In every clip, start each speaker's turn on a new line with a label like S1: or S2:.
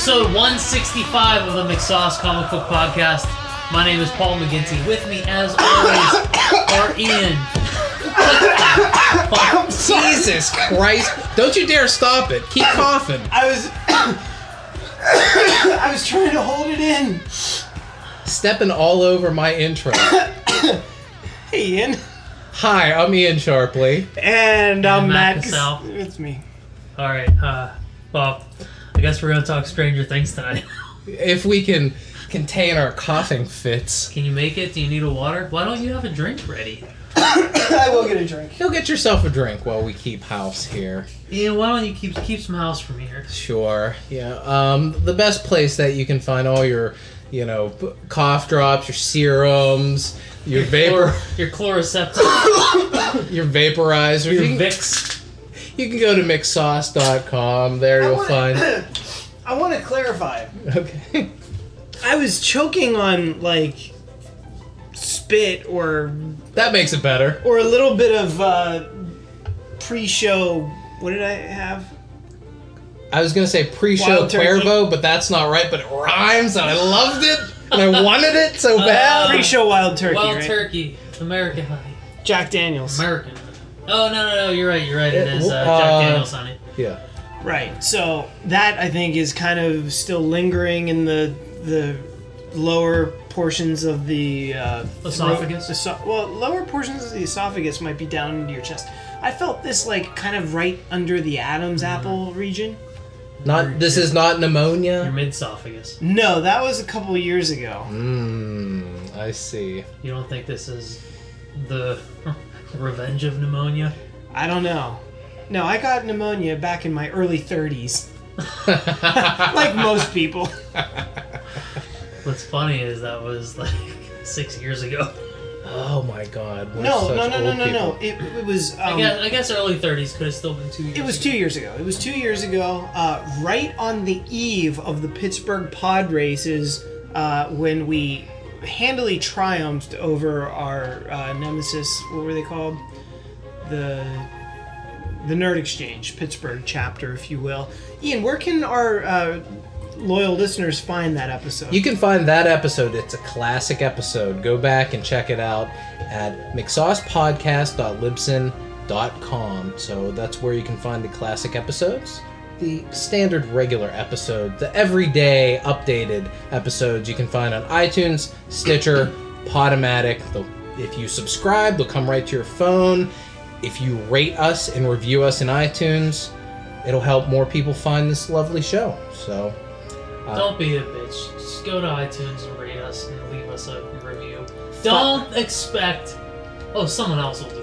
S1: Welcome episode 165 of the McSauce Comic Book Podcast. My name is Paul McGinty. With me, as always, are Ian.
S2: Jesus Christ! Don't you dare stop it. Keep coughing.
S3: I was I was trying to hold it in.
S2: Stepping all over my intro.
S3: Hey Ian.
S2: Hi, I'm Ian Sharpley.
S3: And I'm
S1: Matt
S3: Matt.
S1: Cassell.
S3: It's me.
S1: All right. Uh, well, I guess we're gonna talk Stranger Things tonight.
S2: If we can contain our coughing fits,
S1: Can you make it? Do you need a water? Why don't you have a drink ready?
S3: I will get a drink.
S2: you'll get yourself a drink while we keep house here.
S1: Yeah, why don't you keep keep some house from here?
S2: Sure. Yeah. Um, the best place that you can find all your, you know, cough drops, your serums, your
S1: Or
S2: vapor,
S1: your Chloraseptic,
S2: your vaporizer.
S1: your
S2: you, can,
S1: Vicks.
S2: You can go to mcsauce.com. There you'll find.
S3: I want to clarify.
S2: Okay.
S3: I was choking on like spit or
S2: that makes it better.
S3: or a little bit of uh, pre-show. What did I have?
S2: I was gonna say pre-show
S3: Wild turkey.
S2: Cuervo, but that's not right. But it rhymes, and I loved it, and I wanted it so bad.
S3: Pre-show wild turkey,
S1: Wild
S3: right?
S1: turkey, American honey,
S3: Jack Daniels.
S1: American. Honey. Oh no no no! You're right. You're right. It
S2: It-
S1: is uh,
S2: uh,
S1: Jack Daniels honey.
S2: yeah.
S3: Right. So that I think is kind of still lingering in the the lower portions of the uh,
S1: Esophagus?
S3: throat- eso- well, lower portions of the esophagus might be down into your chest. I felt this like kind of right under the Adam's
S1: Mm-hmm.
S3: apple region.
S2: Not. This is not pneumonia?
S1: Your
S2: pneumonia.
S1: mid esophagus.
S3: No, that was a couple years ago.
S2: Mmm. I see.
S1: You don't think this is the revenge of pneumonia?
S3: I don't know. No, I got pneumonia back in my early 30s, like most people.
S1: What's funny is that was like six years ago.
S2: Oh my God. we're
S3: No,
S2: such
S3: no, no, no,
S2: old
S3: no, no. It, it was. Um,
S1: I guess I guess early 30s could have still been two years.
S3: It was
S1: ago.
S3: two years ago. It was two years ago, uh, right on the eve of the Pittsburgh pod races, uh, when we handily triumphed over our uh, nemesis. What were they called? The the Nerd Exchange Pittsburgh chapter, if you will. Ian, where can our uh, loyal listeners find that episode?
S2: You can find that episode. It's a classic episode. Go back and check it out at mcsaucepodcast.libsyn.com. So that's where you can find the classic episodes. The standard regular episode, the everyday updated episodes you can find on iTunes, Stitcher, Podomatic. They'll- If you subscribe, they'll come right to your phone. If you rate us and review us in iTunes, it'll help more people find this lovely show. So uh,
S1: Don't be a bitch. Just go to iTunes and rate us and leave us a review. Don't expect. Oh, someone else will do.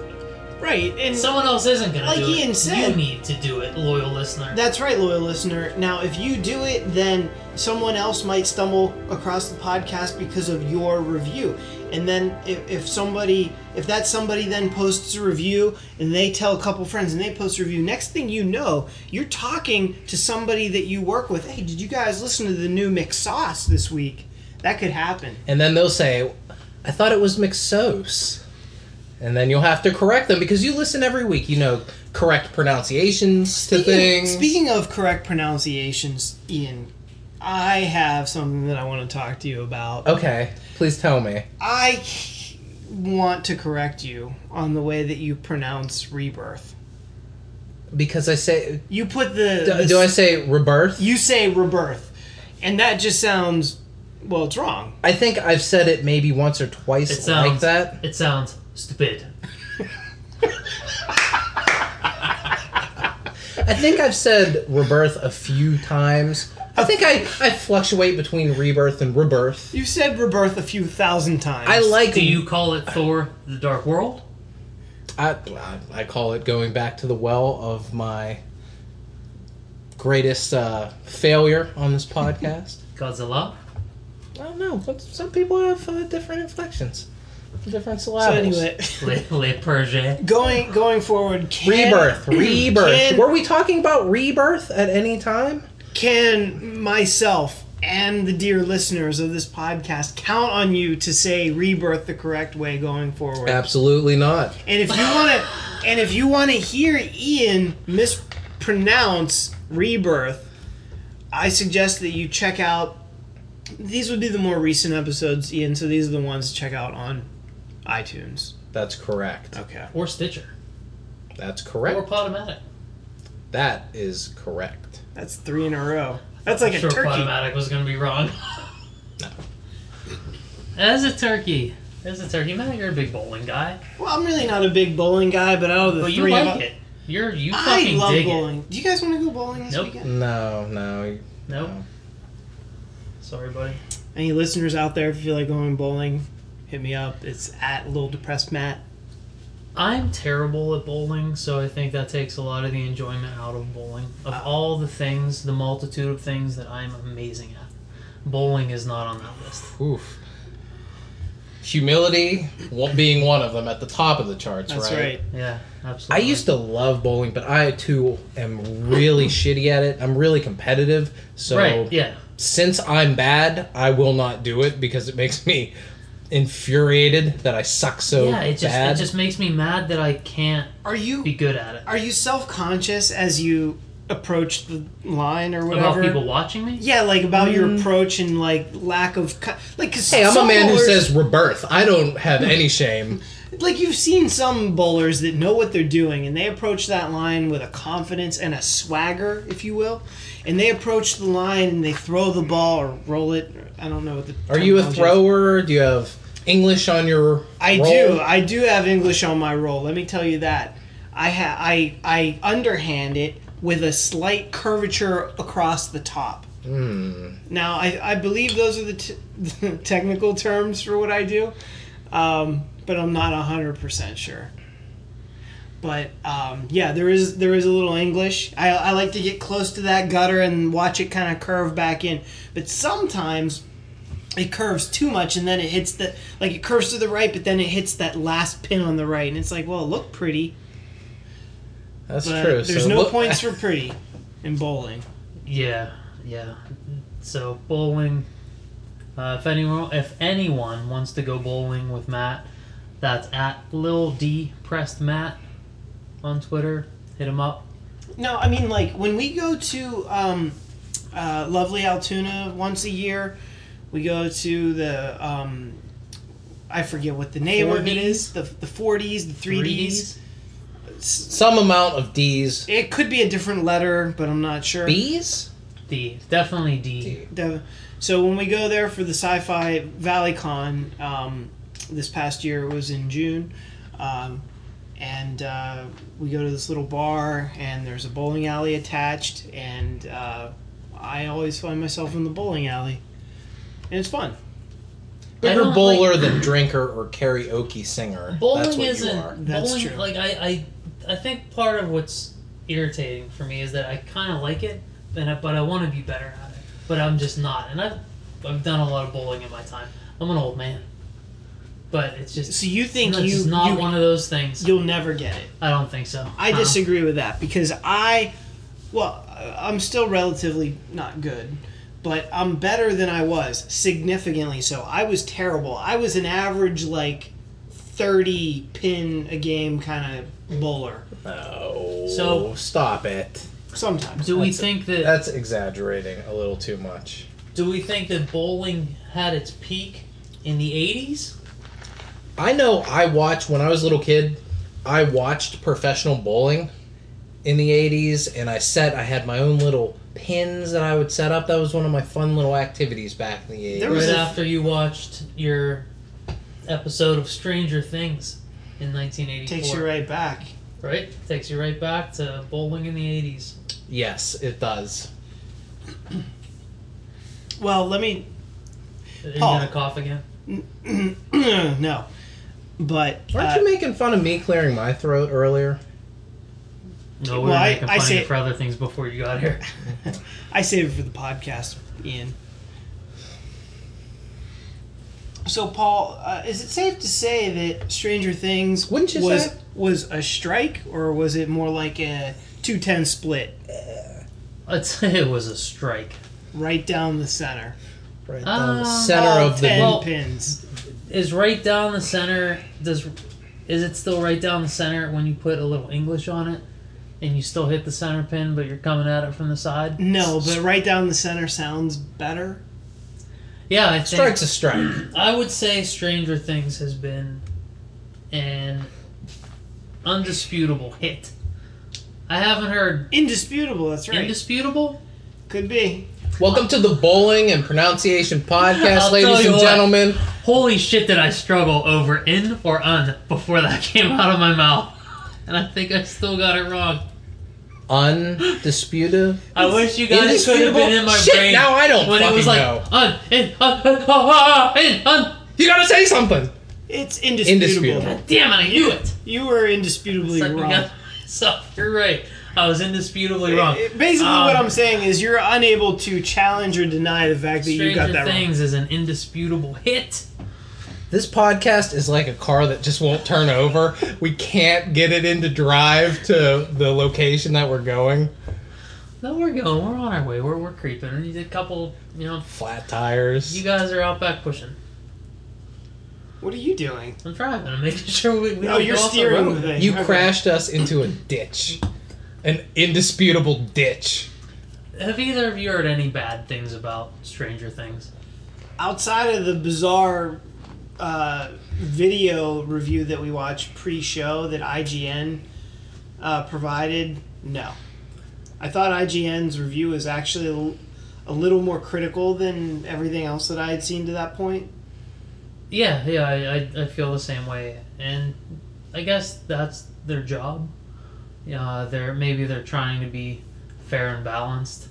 S3: Right, and
S1: Someone else isn't gonna
S3: Like
S1: do
S3: Ian
S1: it.
S3: said-
S1: you need to do it, loyal listener.
S3: That's right, loyal listener. Now, if you do it, then someone else might stumble across the podcast because of your review. And then if, if somebody, if that somebody then posts a review and they tell a couple friends and they post a review, next thing you know, you're talking to somebody that you work with. Hey, did you guys listen to the new mix sauce this week? That could happen.
S2: And then they'll say, I thought it was McSauce. And then you'll have to correct them because you listen every week. You know correct pronunciations to
S3: Speaking,
S2: things.
S3: speaking of correct pronunciations, Ian, I have something that I want to talk to you about.
S2: okay, please tell me.
S3: I want to correct you on the way that you pronounce rebirth.
S2: Because I say,
S3: You put the,
S2: do,
S3: the-
S2: do I say rebirth?
S3: you say rebirth, and that just sounds well, it's wrong.
S2: I think I've said it maybe once or twice
S1: it sounds
S2: like that.
S1: It sounds stupid.
S2: I think I've said rebirth a few times. I think I, I fluctuate between rebirth and rebirth.
S3: You said rebirth a few thousand times.
S2: I like
S1: Do you call it Thor: The Dark World?
S2: I, I call it going back to the well of my greatest uh, failure on this podcast.
S1: Godzilla.
S2: I don't know. but Some people have uh, different inflections, different
S3: So
S2: syllables.
S3: anyway,
S1: Le, Le Perge.
S3: going going forward, can,
S2: rebirth, rebirth.
S3: Can,
S2: Were we talking about rebirth at any time?
S3: can myself and the dear listeners of this podcast count on you to say rebirth the correct way going forward?
S2: Absolutely not.
S3: And if you want to, and if you want to hear Ian mispronounce rebirth, I suggest that you check out. These would be the more recent episodes, Ian. So these are the ones to check out on iTunes.
S2: That's correct.
S3: Okay.
S1: Or Stitcher.
S2: That's correct.
S1: Or
S2: correct.
S1: Podomatic.
S2: That is correct.
S3: That's three in a row. That's like a
S1: sure
S3: turkey.
S1: Podomatic was going to be wrong.
S2: No.
S1: As a turkey. As a turkey. Matt, you're a big bowling guy.
S3: Well, I'm really not a big bowling guy, but out of the
S1: But you
S3: three
S1: like
S3: of
S1: it. You're, you fucking I
S3: love
S1: dig
S3: bowling. Do you guys want to go bowling this
S1: Nope.
S3: weekend?
S2: No, no.
S1: it. Nope. Sorry, buddy.
S3: Any listeners out there, if you feel like going bowling, hit me up. It's at Little Depressed Matt.
S1: I'm terrible at bowling, so I think that takes a lot of the enjoyment out of bowling. Of
S3: Uh,
S1: all the things, the multitude of things that I'm amazing at, bowling is not on that list.
S2: Oof. Humility being one of them at the top of the charts,
S3: That's
S2: right?
S3: right.
S1: Yeah, absolutely.
S2: I used to love bowling, but I too am really shitty at it. I'm really competitive. So
S1: right, yeah.
S2: since I'm bad, I will not do it because it makes me infuriated that I suck so
S1: yeah, it just
S2: bad.
S1: it just makes me mad that I can't
S3: Are you
S1: be good at it.
S3: are you self conscious as you approach the line or whatever?
S1: About people watching me?
S3: Yeah, like about your
S2: Mm.
S3: approach and like lack of co- like. 'cause
S2: hey, I'm a man who
S3: bowlers-
S2: says rebirth. I don't have any shame.
S3: Like you've seen some bowlers that know what they're doing and they approach that line with a confidence and a swagger, if you will, and they approach the line and they throw the ball or roll it. I don't know what the.
S2: Are you a
S3: terminology is.
S2: thrower? Do you have English on your?
S3: I
S2: roll?
S3: do. I do have English on my roll. Let me tell you that. I ha- I I underhand it with a slight curvature across the top.
S2: Hmm.
S3: Now I, I believe those are the, t- the technical terms for what I do, um, but I'm not hundred percent sure. But um, yeah, there is there is a little English. I, I like to get close to that gutter and watch it kind of curve back in. But sometimes it curves too much and then it hits the like it curves to the right, but then it hits that last pin on the right, and it's like, well, it looked pretty,
S2: That's
S3: but
S2: true.
S3: there's
S2: So
S3: no
S2: look-
S3: points for pretty in bowling.
S1: Yeah, yeah. So bowling. Uh, if anyone, if anyone wants to go bowling with Matt, that's at Lil D Pressed Matt on Twitter. Hit him up.
S3: No, I mean like when we go to um, uh, lovely Altoona once a year, we go to the um, I forget what the name of it is
S1: 4Ds?
S3: is the the 4Ds, the 3Ds.
S2: some amount of D's.
S3: It could be a different letter, but I'm not sure.
S2: B's?
S1: D, definitely D.
S2: D.
S3: The- so when we go there for the Sci-Fi Valley Con um, this past year, it was in June, um, and uh, we go to this little bar, and there's a bowling alley attached, and uh, I always find myself in the bowling alley, and it's fun.
S1: Better
S2: bowler
S1: like-
S2: than drinker or karaoke singer. That's
S1: Bowling
S2: what you
S1: isn't.
S2: are.
S3: That's
S1: bowling,
S3: true.
S1: Like I, I, I think part of what's irritating for me is that I kind of like it, and I, but I want to be better at it. But I'm just not, and I've, I've done a lot of bowling in my time. I'm an old man, but it's just.
S3: So you think
S1: it's
S3: you,
S1: not
S3: you
S1: one of those things.
S3: you'll never get it?
S1: I don't think so.
S3: I
S1: Uh,
S3: disagree with that because I, well, I'm still relatively not good, but I'm better than I was significantly. So I was terrible. I was an average like thirty pin a game kind of bowler.
S2: Oh,
S1: So-
S2: stop it.
S3: Sometimes.
S1: Do we
S2: That's-
S1: think that?
S2: That's exaggerating a little too much.
S1: Do we think that bowling had its peak in the '80s?
S2: I know I watched when I was a little kid, I watched professional bowling in the 80s and I set I had my own little pins that I would set up. That was one of my fun little activities back in the 80s.
S3: There
S1: Right
S3: was a-
S1: after you watched your episode of Stranger Things in 1984.
S3: Takes you right back.
S1: Right? Takes you right back to bowling in the 80s.
S2: yes, it does.
S3: Well, let me.
S1: Are you
S3: Paul.
S1: gonna cough again?
S3: no, but
S2: Aren't
S3: uh,
S2: you making fun of me clearing my throat earlier?
S1: No, we
S3: Well,
S1: were
S3: I-
S1: making
S3: I
S1: fun
S3: say-
S1: of you for other things before you got here.
S3: I saved it for the podcast, Ian. So, Paul, uh, is it safe to say that Stranger Things
S2: Wouldn't you
S3: was
S2: say?
S3: was a strike, or was it more like a two ten split,
S1: I'd say it was a strike.
S3: right down the center,
S2: Right down the
S1: Um,
S2: center of the.
S3: ten
S1: Well-
S3: pins?
S1: Is right down the center? Does is it still right down the center when you put a little English on it? and you still hit the center pin, but you're coming at it from the side.
S3: No, but right down the center sounds better.
S1: Yeah, I think
S2: Strike's a strike.
S1: I would say Stranger Things has been an undisputable hit. I haven't heard
S3: Indisputable. That's right.
S1: indisputable.
S3: Could be.
S2: Welcome to the Bowling and Pronunciation Podcast,
S1: I'll
S2: ladies
S1: tell you
S2: and
S1: what.
S2: gentlemen.
S1: Holy shit, did I struggle over in or un before that came out of my mouth, and I think I still got it wrong.
S2: Undisputed.
S1: I wish you guys could have
S2: Indisputable?
S1: been in my
S2: Shit,
S1: brain
S2: now I don't
S1: when it was like
S2: know.
S1: un in un un un, in, un.
S2: You gotta say something.
S3: It's indisputable.
S2: Indisputable.
S1: Damn it, I knew it.
S3: You were indisputably
S1: Second
S3: wrong.
S1: guess myself. You're right. I was indisputably wrong.
S3: It- Basically,
S1: Um,
S3: what I'm saying is you're unable to challenge or deny the fact that you got
S1: Stranger
S3: that wrong.
S1: Things is an indisputable hit.
S2: This podcast is like a car that just won't turn over. We can't get it into drive to the location that we're going.
S1: No, we're going. We're on our way. We're, we're creeping. We need a couple, you know,
S2: Flat tires.
S1: you guys are out back pushing.
S3: What are you doing?
S1: I'm driving. I'm making sure we, we
S3: No,
S1: don't
S3: you're
S1: go off the
S3: steering
S1: road.
S3: the thing.
S2: You crashed us into a ditch. An indisputable ditch.
S1: Have either of you heard any bad things about Stranger Things?
S3: Outside of the bizarre uh, video review that we watched pre-show that IGN uh, provided, no. I thought IGN's review was actually a little more critical than everything else that I had seen to that point.
S1: Yeah, yeah, I, I, I feel the same way, and I guess that's their job. Yeah, they're maybe they're trying to be fair and balanced,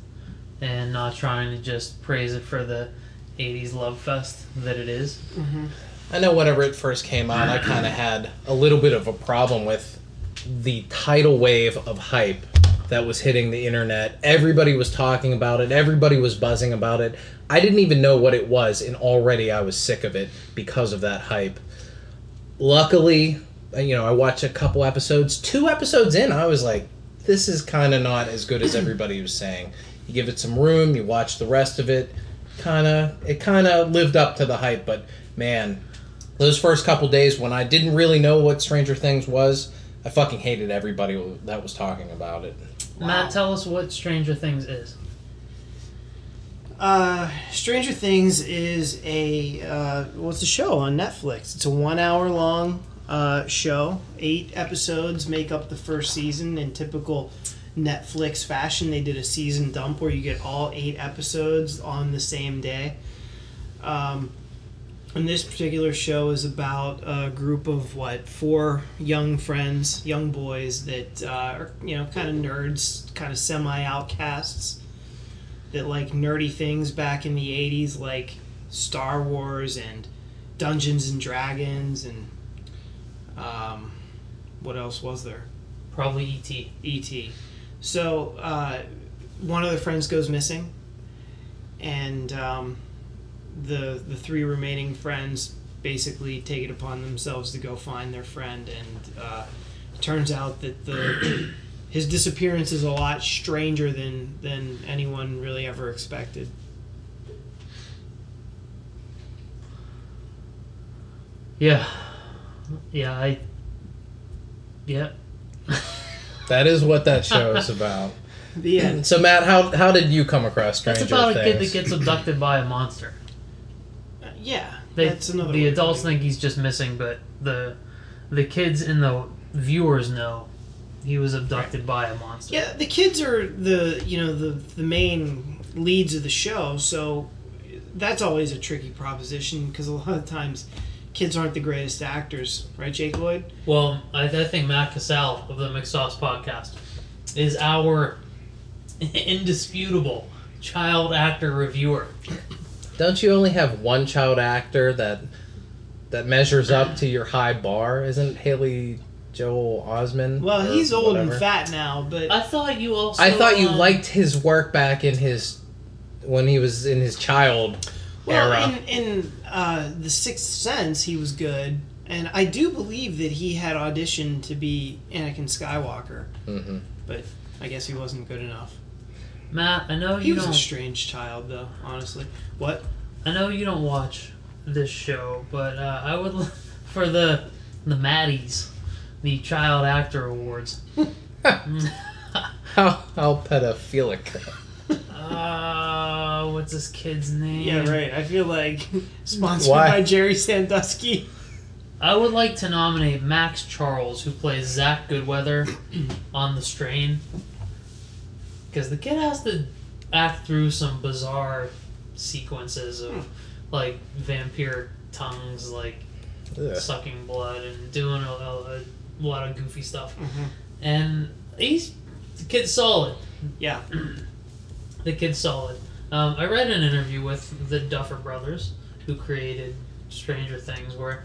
S1: and not trying to just praise it for the '80s love fest that it is.
S2: I know whenever it first came out, I kind of had a little bit of a problem with the tidal wave of hype that was hitting the internet. Everybody was talking about it, everybody was buzzing about it. I didn't even know what it was, and already I was sick of it because of that hype. Luckily, uh, you know, I watched a couple episodes. Two episodes in, I was like, this is kind of not as good as everybody was saying. You give it some room, you watch the rest of it, kind of it kind of lived up to the hype, but man, those first couple days when I didn't really know what Stranger Things was, I fucking hated everybody that was talking about it.
S1: Matt, tell us what Stranger Things is.
S3: Uh, Stranger Things is a uh, well, it's a show on Netflix. It's a one-hour-long uh, show. Eight episodes make up the first season. In typical Netflix fashion, they did a season dump where you get all eight episodes on the same day. Um, and this particular show is about a group of what four young friends, young boys that uh, are you know kind of nerds, kind of semi-outcasts that like nerdy things back in the 80s like Star Wars and Dungeons and Dragons and um, what else was there?
S1: Probably E E.T.
S3: E.T. So uh, one of the friends goes missing, and um, the the three remaining friends basically take it upon themselves to go find their friend, and uh, turns out that the his disappearance is a lot stranger than than anyone really ever expected.
S1: Yeah, yeah, I. Yeah.
S2: That is what that show is about.
S3: The end.
S2: So Matt, how how did you come across Stranger
S1: It's about a kid that gets abducted by a monster.
S3: Uh, yeah,
S1: They,
S3: that's another.
S1: the adults think he's just missing, but the the kids and the viewers know he was abducted by a monster.
S3: Yeah, the kids are the you know the the main leads of the show, so that's always a tricky proposition because a lot of times kids aren't the greatest actors, right, Jake Lloyd?
S1: Well, I, I think Matt Cassell of the McSauce podcast is our indisputable child actor reviewer.
S2: Don't you only have one child actor that that measures up to your high bar? Isn't Haley Joel Osment?
S3: Well, he's old
S2: whatever?
S3: and fat now, but
S1: I thought you also.
S2: I thought you
S1: um,
S2: liked his work back in his when he was in his child
S3: well,
S2: era.
S3: in in uh, the Sixth Sense, he was good, and I do believe that he had auditioned to be Anakin Skywalker,
S2: hmm
S3: but I guess he wasn't good enough.
S1: Matt. I know
S3: He
S1: you
S3: was
S1: don't.
S3: a strange child, though. Honestly, what?
S1: I know you don't watch this show, but uh, I would l- for the the Maddies, the Child Actor Awards.
S2: How how pedophilic.
S1: Uh, what's this kid's name?
S3: Yeah, right. I feel like sponsored
S2: Why?
S3: by Jerry Sandusky.
S1: I would like to nominate Max Charles, who plays Zach Goodweather on The Strain, because the kid has to act through some bizarre sequences of like vampire tongues, like
S2: Ugh.
S1: sucking blood and doing a, a, a lot of goofy stuff.
S3: Mhm.
S1: And he's the kid's solid.
S3: Yeah.
S1: The kid's solid. Um, I read an interview with the Duffer Brothers, who created Stranger Things, where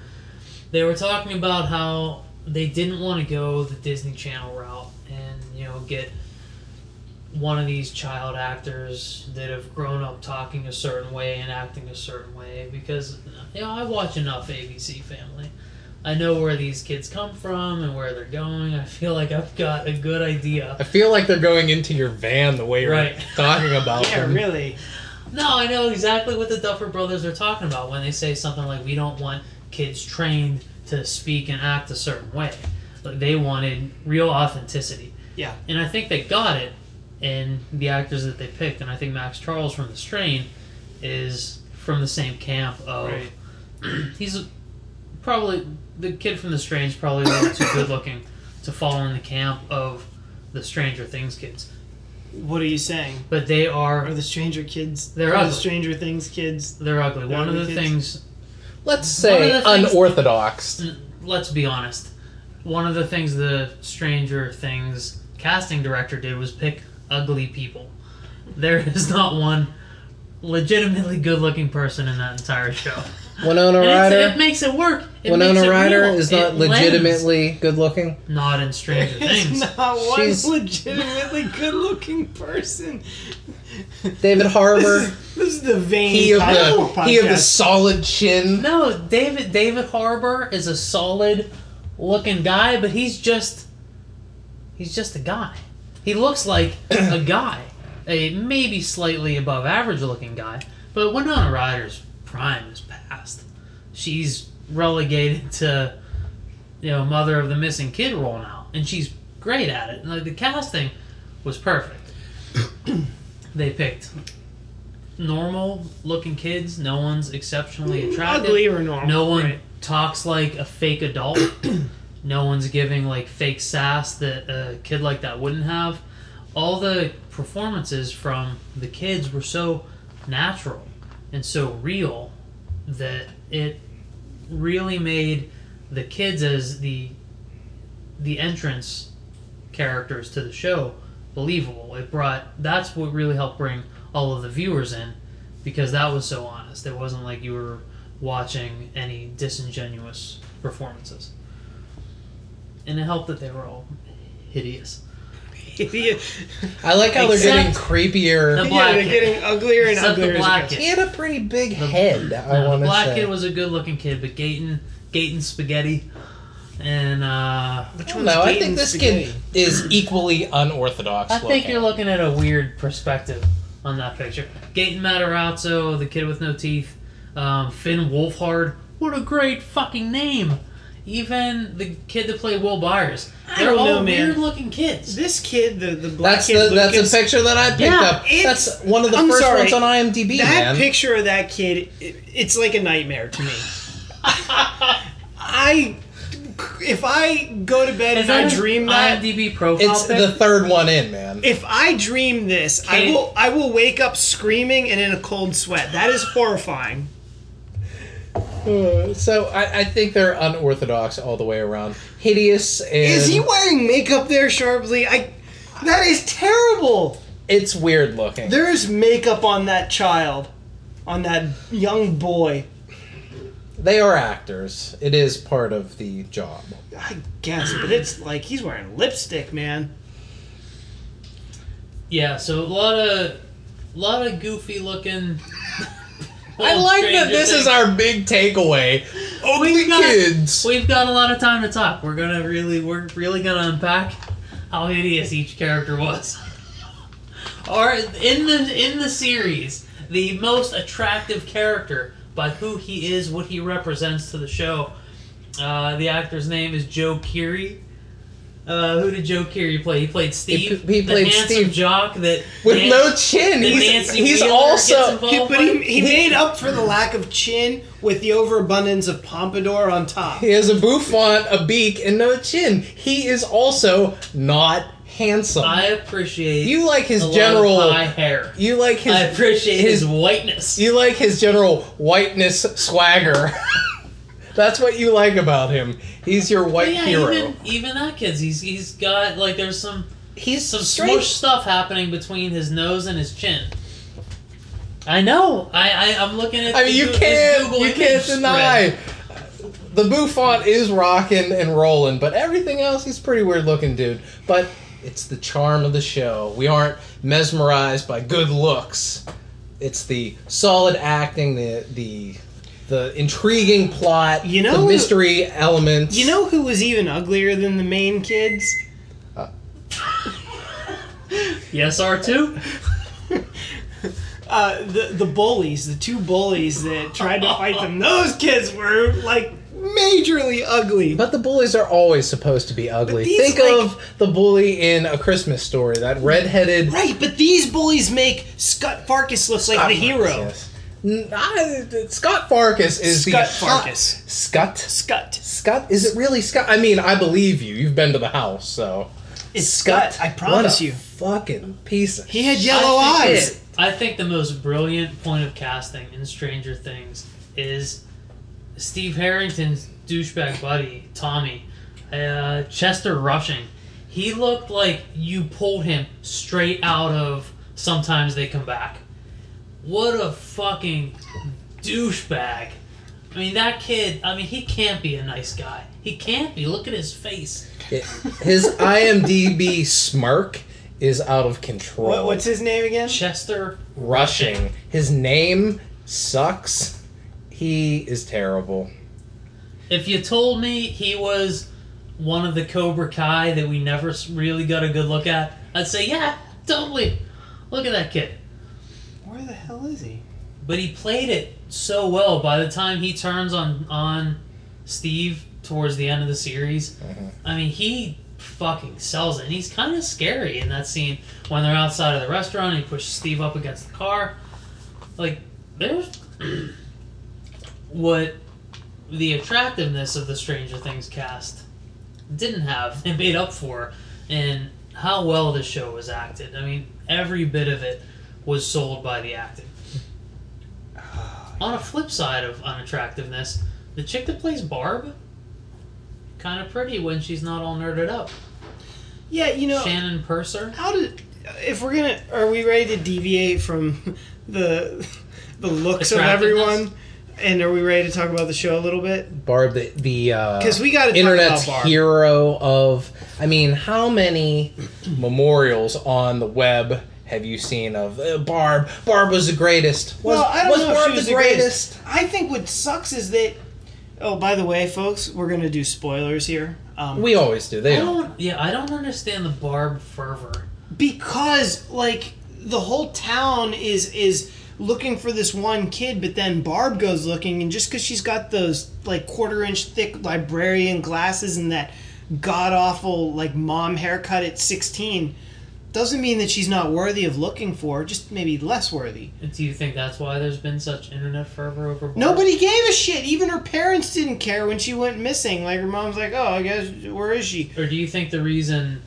S1: they were talking about how they didn't want to go the Disney Channel route and you know get one of these child actors that have grown up talking a certain way and acting a certain way because you know I watch enough ABC Family. I know where these kids come from and where they're going. I feel like I've got a good idea.
S2: I feel like they're going into your van the way you're
S1: Right.
S2: talking about
S3: Yeah,
S2: them.
S3: really.
S1: No, I know exactly what the Duffer Brothers are talking about when they say something like, "We don't want kids trained to speak and act a certain way." Like they wanted real authenticity.
S3: Yeah.
S1: and I think they got it in the actors that they picked. And I think Max Charles from The Strain is from the same camp of.
S3: Right.
S1: he's probably the kid from The Strain is probably a little too good looking to fall in the camp of the Stranger Things kids,
S3: What are you saying?
S1: but they are
S3: Are the Stranger Kids?
S1: They're
S3: are the
S1: ugly.
S3: Stranger Things kids?
S1: they're ugly.
S3: They're
S1: One of the
S3: kids?
S1: things
S2: Let's
S1: One of
S2: say
S1: the things-
S2: unorthodox.
S1: let's be honest. One of the things the Stranger Things casting director did was pick ugly people. There is not one legitimately good-looking person in that entire show.
S2: Winona
S1: And it's-
S2: Ryder.
S1: it makes it work. It
S2: Winona
S1: makes it
S2: Ryder
S1: real.
S2: is
S1: It
S2: not
S1: lends.
S2: legitimately good looking.
S1: not in Stranger
S3: It's
S1: Things.
S3: not one
S2: She's-
S3: legitimately good-looking person.
S2: David Harbour.
S3: This is the vain
S2: he of
S3: Kyle
S2: the he of the solid chin.
S1: No, David David Harbour is a solid-looking guy, but he's just he's just a guy. He looks like a guy, a maybe slightly above average-looking guy. But Winona Ryder's prime is past. She's relegated to you know mother of the missing kid role now, and she's great at it. Like the casting was perfect. they picked normal looking kids. No one's exceptionally mm, attractive.
S3: Ugly or normal?
S1: No one
S3: right.
S1: talks like a fake adult. no one's giving like fake sass that a kid like that wouldn't have. All the performances from the kids were so natural and so real that it really made the kids as the the entrance characters to the show believable. It brought that's what really helped bring all of the viewers in because that was so honest. It wasn't like you were watching any disingenuous performances. And it helped that they were all hideous.
S3: Idiot.
S2: I like how they're getting creepier.
S1: The
S3: yeah, they're
S1: kid.
S3: getting uglier and
S1: Except
S3: uglier. as it
S1: black kid.
S2: He had a pretty big
S1: The-
S2: head. I
S1: No,
S2: want
S1: the
S2: to
S1: black
S2: say.
S1: kid was a good looking kid, but Gaten Gaten Spaghetti and uh
S3: Which
S2: one? No. I think this
S3: Spaghetti?
S2: kid is equally unorthodox.
S1: I think
S2: looking.
S1: you're looking at a weird perspective on that picture. Gaten Matarazzo, the kid with no teeth, um, Finn Wolfhard. What a great fucking name! Even the kid that played Will Byers. They're all
S3: know,
S1: weird looking kids.
S3: This kid, the the black
S2: That's
S3: kid,
S2: the that's
S3: Lucas,
S2: a picture that I picked
S1: Yeah,
S2: up. That's one of the
S3: I'm
S2: first
S3: sorry.
S2: ones on IMDb,
S3: That
S2: man.
S3: picture of that kid, it, it's like a nightmare to me. I, if I go to bed
S1: Is
S3: and I dream that,
S1: IMDb profile
S2: it's
S1: pic?
S2: the third one in, man.
S3: if I dream this, I will I will wake up screaming and in a cold sweat. That is horrifying.
S2: Uh, so I, I think they're unorthodox all the way around. Hideous and
S3: Is he wearing makeup there, Sharpley? I. That is terrible.
S2: it's weird looking.
S3: There is makeup on that child, on that young boy.
S2: They are actors. It is part of the job.
S3: I guess, but it's like he's wearing lipstick, man.
S1: yeah, so a lot of lot of goofy looking.
S2: I like that this is our big takeaway. Ugly
S1: We've got-
S2: kids.
S1: We've got a lot of time to talk. We're gonna really, we're really gonna unpack how hideous each character was. or in the in the series, the most attractive character by who he is, what he represents to the show. Uh, the actor's name is Joe Keery. Uh, who did Joe Keery play? He played Steve,
S2: he
S1: the
S2: played
S1: handsome
S2: Steve.
S1: jock that
S2: With
S1: Nan-
S2: no chin. He's, he's also
S1: gets involved
S3: But he, he made up for the lack of chin with the overabundance of pompadour on top.
S2: he has a bouffant, a beak, and no chin. He is also not handsome.
S1: I appreciate
S2: you like his
S1: a lot
S2: general.
S1: of high hair.
S2: You like his.
S1: I appreciate his,
S2: his-
S1: whiteness.
S2: You like his general whiteness swagger. That's what you like about him. He's your white
S1: yeah,
S2: hero.
S1: even even that kid's he's he's got like there's some
S2: He's
S1: some
S2: straight.
S1: smush stuff happening between his nose and his chin. I know. I, I I'm looking at.
S2: I mean, you can't you can't
S1: spread.
S2: deny. The bouffant is rocking and rolling, but everything else, he's pretty weird looking dude. But it's the charm of the show. We aren't mesmerized by good looks. It's the solid acting, the the the intriguing plot,
S3: You know
S2: the mystery elements.
S3: You know who was even uglier than the main kids?
S1: Yes, R two.
S3: Uh, the the bullies, the two bullies that tried to fight them. Those kids were like majorly ugly.
S2: But the bullies are always supposed to be ugly.
S3: these,
S2: Think
S3: like-
S2: of the bully in A Christmas Story, that redheaded
S3: Right, but these bullies make Scott Farkus look like the hero.
S2: Yes. N- I- Scott Farkus is
S3: Scott
S2: the hot-
S3: Farkus.
S2: Scott.
S3: Scott.
S2: Scott. Is it really Scott? I mean, I believe you. You've been to the house, so
S3: It's Scott. I promise
S2: what a
S3: you.
S2: Fucking piece of.
S3: He had yellow
S1: I think-
S3: eyes.
S1: I think the most brilliant point of casting in Stranger Things is Steve Harrington's douchebag buddy Tommy, uh, Chester Rushing. He looked like you pulled him straight out of. Sometimes they come back. What a fucking douchebag! I mean, that kid. I mean, he can't be a nice guy. He can't be. Look at his face.
S2: It- his IMDb smirk is out of control.
S3: What, what's his name again?
S1: Chester
S2: rushing? His name sucks. He is terrible.
S1: If you told me he was one of the Cobra Kai that we never really got a good look at, I'd say, yeah, totally. Look at that kid.
S3: Where the hell is he?
S1: But he played it so well. By the time he turns on on Steve towards the end of the series, mm-hmm. I mean, he fucking sells it. And he's kind of scary in that scene when they're outside of the restaurant and he pushes Steve up against the car. Like, there's what the attractiveness of the Stranger Things cast didn't have and made up for, and how well the show was acted. I mean, every bit of it was sold by the acting. On a flip side of unattractiveness, the chick that plays Barb, kind of pretty when she's not all nerded up.
S3: Yeah, you know,
S1: Shannon Purser.
S3: how did if we're gonna are we ready to deviate from the the looks of everyone? And are we ready to talk about the show a little bit?
S2: Barb, the the uh,
S3: Because we got to
S2: internet's hero of. I mean, how many memorials on the web have you seen of uh, Barb? Barb was the greatest. Was,
S3: well, I don't
S2: was
S3: know
S2: Barb
S3: if she was
S2: the greatest?
S3: I think what sucks is that. Oh, by the way, folks, we're gonna do spoilers here. Um,
S2: We always do. They
S1: I
S2: don't.
S1: don't. Yeah, I don't understand the Barb fervor.
S3: because like the whole town is is looking for this one kid but then barb goes looking and just because she's got those like quarter inch thick librarian glasses and that god awful like mom haircut at 16 doesn't mean that she's not worthy of looking for just maybe less worthy
S1: Do you think that's why there's been such internet fervor over Barb?
S3: nobody gave a shit even her parents didn't care when she went missing like her mom's like oh i guess where is she
S1: Or do you think the reason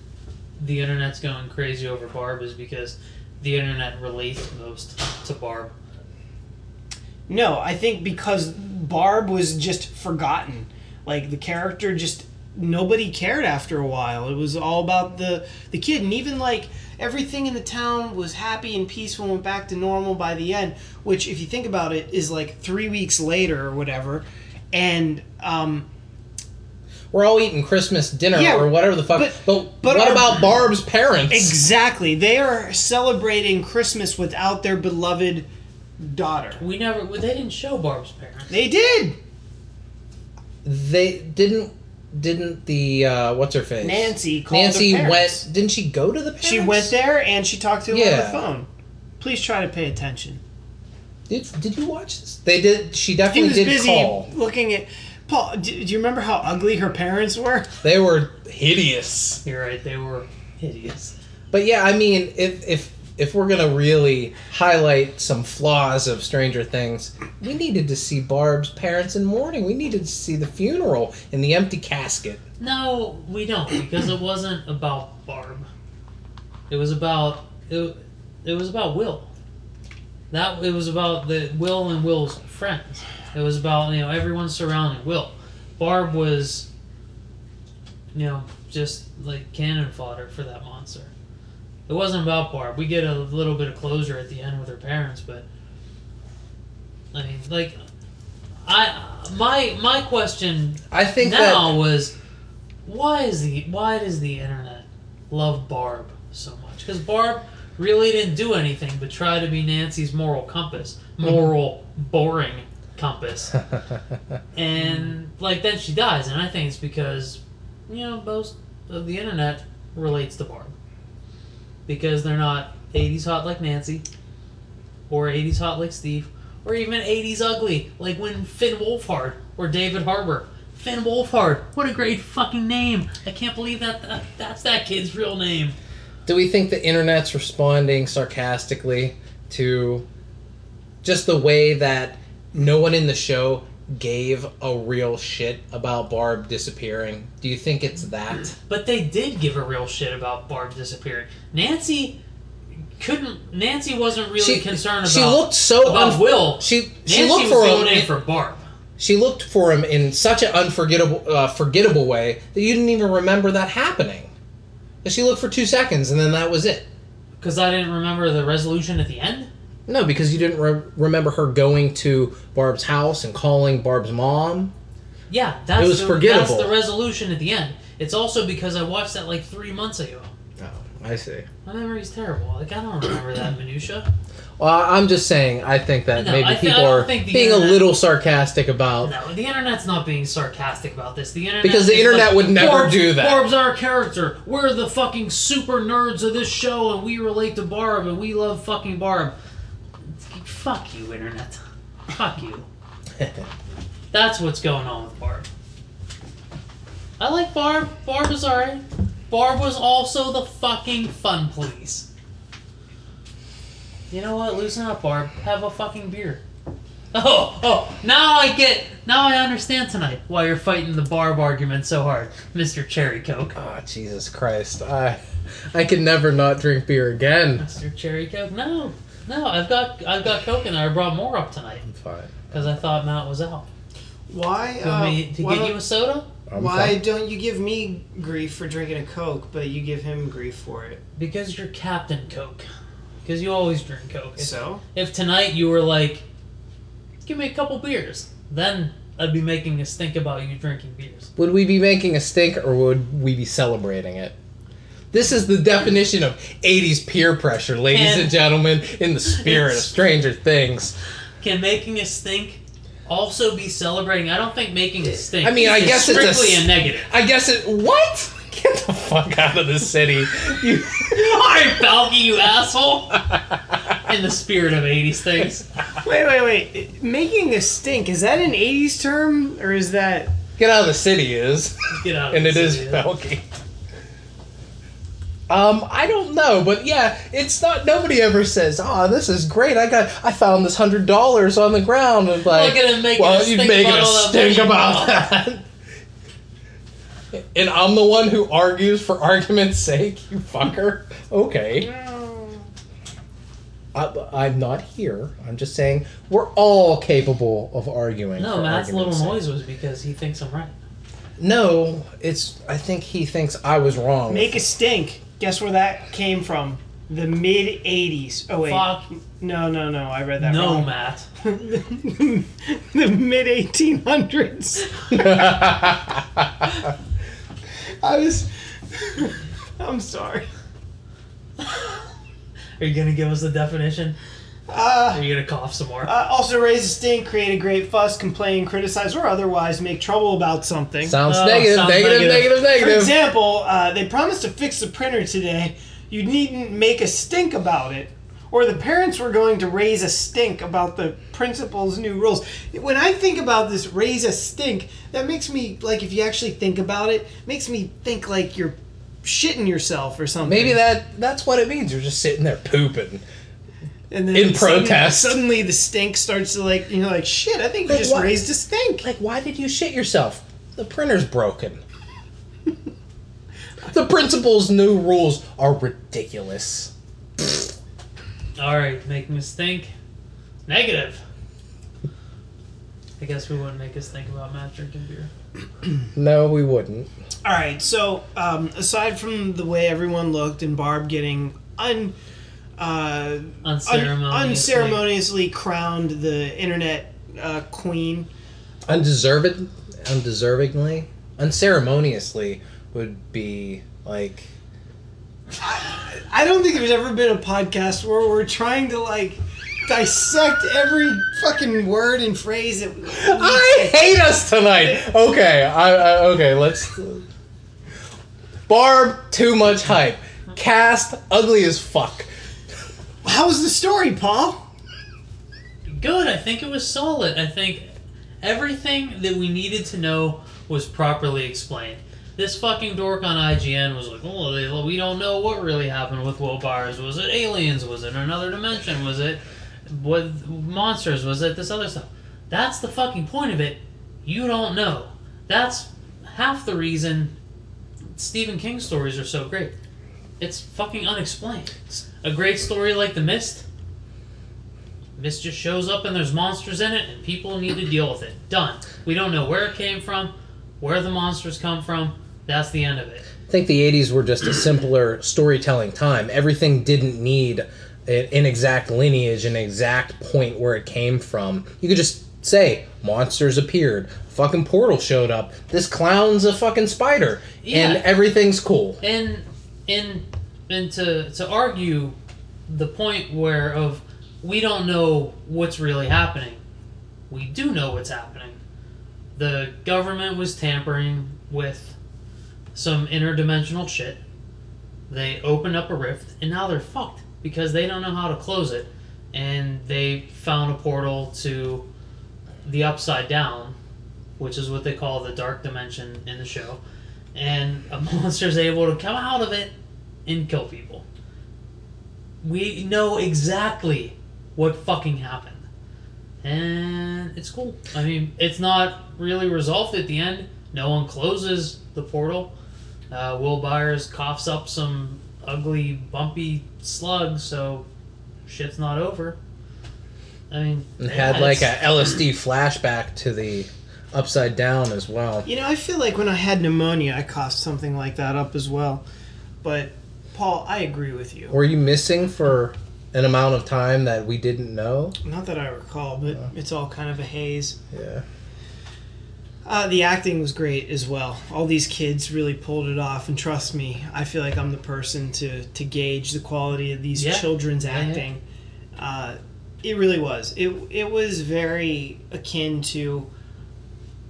S1: the internet's going crazy over Barb is because the internet relates most to Barb?
S3: No, I think because Barb was just forgotten. Like the character just nobody cared after a while. It was all about the the kid and even like everything in the town was happy and peaceful and went back to normal by the end, which if you think about it is like 3 weeks later or whatever. And um
S2: We're all eating Christmas dinner
S3: Yeah,
S2: or whatever the fuck.
S3: but-
S2: But,
S3: but
S2: what
S3: our-
S2: about Barb's parents?
S3: exactly, they are celebrating Christmas without their beloved daughter.
S1: We never. They didn't show Barb's parents.
S3: They did.
S2: they didn't. Didn't the uh, what's her face?
S3: Nancy called
S2: Nancy went. Didn't she go to the? Parents?
S3: She went there and she talked to him on the phone. Please try to pay attention.
S2: Did, did you watch this? They did. She definitely did
S3: busy
S2: call.
S3: looking at, Paul, do, do you remember how ugly her parents were?
S2: They were hideous.
S1: You're right. They were hideous.
S2: But yeah, I mean, if if if we're gonna really highlight some flaws of Stranger Things, we needed to see Barb's parents in mourning. We needed to see the funeral and the empty casket.
S1: No, we don't because it wasn't about Barb. It was about it. It was about Will. That it was about the Will and Will's friends. It was about you know everyone surrounding Will. Barb was, you know, just like cannon fodder for that monster. It wasn't about Barb. We get a little bit of closure at the end with her parents, but I mean, like, I my my question
S2: I think
S1: now was why is the why does the internet love Barb so much? Because Barb really didn't do anything but try to be Nancy's moral compass, mm-hmm. moral boring compass, and like then she dies, and I think it's because you know most of the internet relates to Barb because they're not 80s hot like Nancy, or 80s hot like Steve, or even 80s ugly like when Finn Wolfhard or David Harbour. Finn Wolfhard, what a great fucking name! I can't believe that, that that's that kid's real name.
S2: Do we think the internet's responding sarcastically to just the way that no one in the show gave a real shit about Barb disappearing? Do you think it's that?
S1: But they did give a real shit about Barb disappearing. Nancy couldn't. Nancy wasn't really
S2: She-
S1: concerned about.
S2: she looked so
S1: about
S2: unf-
S1: Will.
S2: She she
S1: Nancy
S2: looked for him.
S1: in for Barb.
S2: she looked for him in such an unforgettable, uh, forgettable way that you didn't even remember that happening. That She looked for two seconds and then that was it.
S1: Because I didn't remember the resolution at the end.
S2: No, because you didn't re- remember her going to Barb's house and calling Barb's mom.
S1: Yeah, that's
S2: It was
S1: the,
S2: forgettable.
S1: That's the resolution at the end. It's also because I watched that like three months ago.
S2: Oh, I see.
S1: My memory's terrible. Like I don't remember that minutia.
S2: Well, I'm just saying. I think that
S1: No,
S2: maybe
S1: I
S2: people are being a little sarcastic about.
S1: No, the internet's not being sarcastic about this. The internet
S2: Because the internet
S1: like,
S2: would never do that."
S1: Barb's our character. We're the fucking super nerds of this show, and we relate to Barb, and we love fucking Barb. Fuck you, internet. Fuck you. That's what's going on with Barb. I like Barb. Barb is alright. Barb was also the fucking fun police. You know what? Loosen up, Barb. Have a fucking beer. Oh, oh, now I get, now I understand tonight why you're fighting the Barb argument so hard, Mr. Cherry Coke.
S2: Oh, Jesus Christ! I I can never not drink beer again.
S1: Mr. Cherry Coke? No, no, I've got, I've got Coke in there. I brought more up tonight
S2: I'm fine.
S1: because I thought Matt was out.
S3: Why?
S1: Do you want
S3: Uh,
S1: me to
S3: why
S1: get you a soda?
S2: I'm
S3: why
S2: fine.
S3: don't you give me grief for drinking a Coke, but you give him grief for it?
S1: Because you're Captain Coke. Because you always drink Coke. If,
S3: So?
S1: if tonight you were like, give me a couple beers, then I'd be making a stink about you drinking beers.
S2: Would we be making a stink or would we be celebrating it? This is the definition of 80s peer pressure, ladies
S1: And-
S2: and gentlemen, in the spirit of Stranger Things.
S1: Can making a stink also be celebrating? I don't think making a stink.
S2: I mean, I
S1: is
S2: guess it's a
S1: strictly
S2: s-
S1: a negative.
S2: I guess it. What? Get the fuck out of the city. You.
S1: Alright, Falky, you asshole! In the spirit of 80s things.
S3: Wait, wait, wait. Making a stink, is that an 80s term? Or is that.
S2: Get out of the city is.
S1: Get out of
S2: and it
S1: the
S2: is
S1: city.
S2: Felky. Um, I don't know, but yeah, it's not. Nobody ever says, "Oh, this is great! I got, I found this hundred dollars on the ground." And like,
S1: Look at him making
S2: well,
S1: a
S2: you
S1: stink
S2: making a stink about that. and I'm the one who argues for argument's sake. You fucker. Okay, I, I'm not here. I'm just saying we're all capable of arguing.
S1: No,
S2: for
S1: Matt's little
S2: sake.
S1: noise was because he thinks I'm right.
S2: No, it's. I think he thinks I was wrong.
S3: Make a stink. Guess where that came from? The mid 80s. Oh, wait.
S1: Fuck.
S3: No, no, no. I read that
S1: No,
S3: wrong.
S1: Matt.
S3: the mid 1800s. I was. I'm sorry.
S1: Are you gonna give us the definition?
S3: Uh,
S1: Are you gonna cough some more?
S3: uh, also raise a stink, create a great fuss, complain, criticize, or otherwise make trouble about something.
S2: Sounds
S1: Oh,
S2: negative,
S1: sounds
S2: negative,
S1: negative.
S2: negative,
S3: For example, uh, they promised to fix the printer today. You needn't make a stink about it. or the parents were going to raise a stink about the principal's new rules. When I think about this raise a stink, that makes me like if you actually think about it, makes me think like you're shitting yourself or something.
S2: Maybe that that's what it means. You're just sitting there pooping.
S3: And then
S2: in
S3: suddenly-
S2: protest.
S3: Suddenly, the stink starts to like you know like shit. I think you
S2: Like
S3: just
S2: what?
S3: raised a stink.
S2: Like, why did you shit yourself? The printer's broken. the principal's new rules are ridiculous.
S1: All right, make us think. Negative. I guess we wouldn't make us think about Matt drinking beer.
S2: No, we wouldn't.
S3: All right, so um, aside from the way everyone looked and Barb getting un, uh, un-
S1: Unceremoniously.
S3: unceremoniously crowned the internet uh, queen,
S2: Undeserved, undeservingly, unceremoniously would be like
S3: I don't think there's ever been a podcast where we're trying to like dissect every fucking word and phrase that. we
S2: I hate us tonight. Okay, I, I okay. Let's. Barb, too much hype. Cast, ugly as fuck.
S3: How was the story, Paul?
S1: Good. I think it was solid. I think everything that we needed to know was properly explained. This fucking dork on IGN was like, "Oh, we don't know what really happened with Will. Was it aliens? Was it another dimension? Was it what monsters? Was it this other stuff?" That's the fucking point of it. You don't know. That's half the reason Stephen King stories are so great. It's fucking unexplained. A great story like The Mist Mist just shows up and there's monsters in it, and people need to deal with it. Done. We don't know where it came from, where the monsters come from. That's the end of it.
S2: I think the 80s were just a simpler storytelling time. Everything didn't need an exact lineage, an exact point where it came from. You could just say, monsters appeared, fucking portal showed up, this clown's a fucking spider,
S1: Yeah.
S2: and everything's cool.
S1: And and and to to argue the point where of we don't know what's really happening. We do know what's happening. The government was tampering with some interdimensional shit. They opened up a rift and now they're fucked because they don't know how to close it. And they found a portal to the upside down, which is what they call the dark dimension in the show. And a monster's able to come out of it and kill people. We know exactly what fucking happened. And it's cool. I mean, it's not really resolved at the end. No one closes the portal. Uh, Will Byers coughs up some ugly, bumpy slugs, so shit's not over. I mean, yeah,
S2: had like a LSD flashback to the upside down as well.
S3: You know, I feel like when I had pneumonia, I coughed something like that up as well. But Paul, I agree with you.
S2: Were you missing for an amount of time that we didn't know?
S3: Not that I recall, but it's all kind of a haze.
S2: Yeah.
S3: Uh, the acting was great as well. All these kids really pulled it off, and trust me, I feel like I'm the person to to gauge the quality of these
S1: Yeah.
S3: children's
S1: Yeah, yeah.
S3: acting. Uh, it really was. It it was very akin to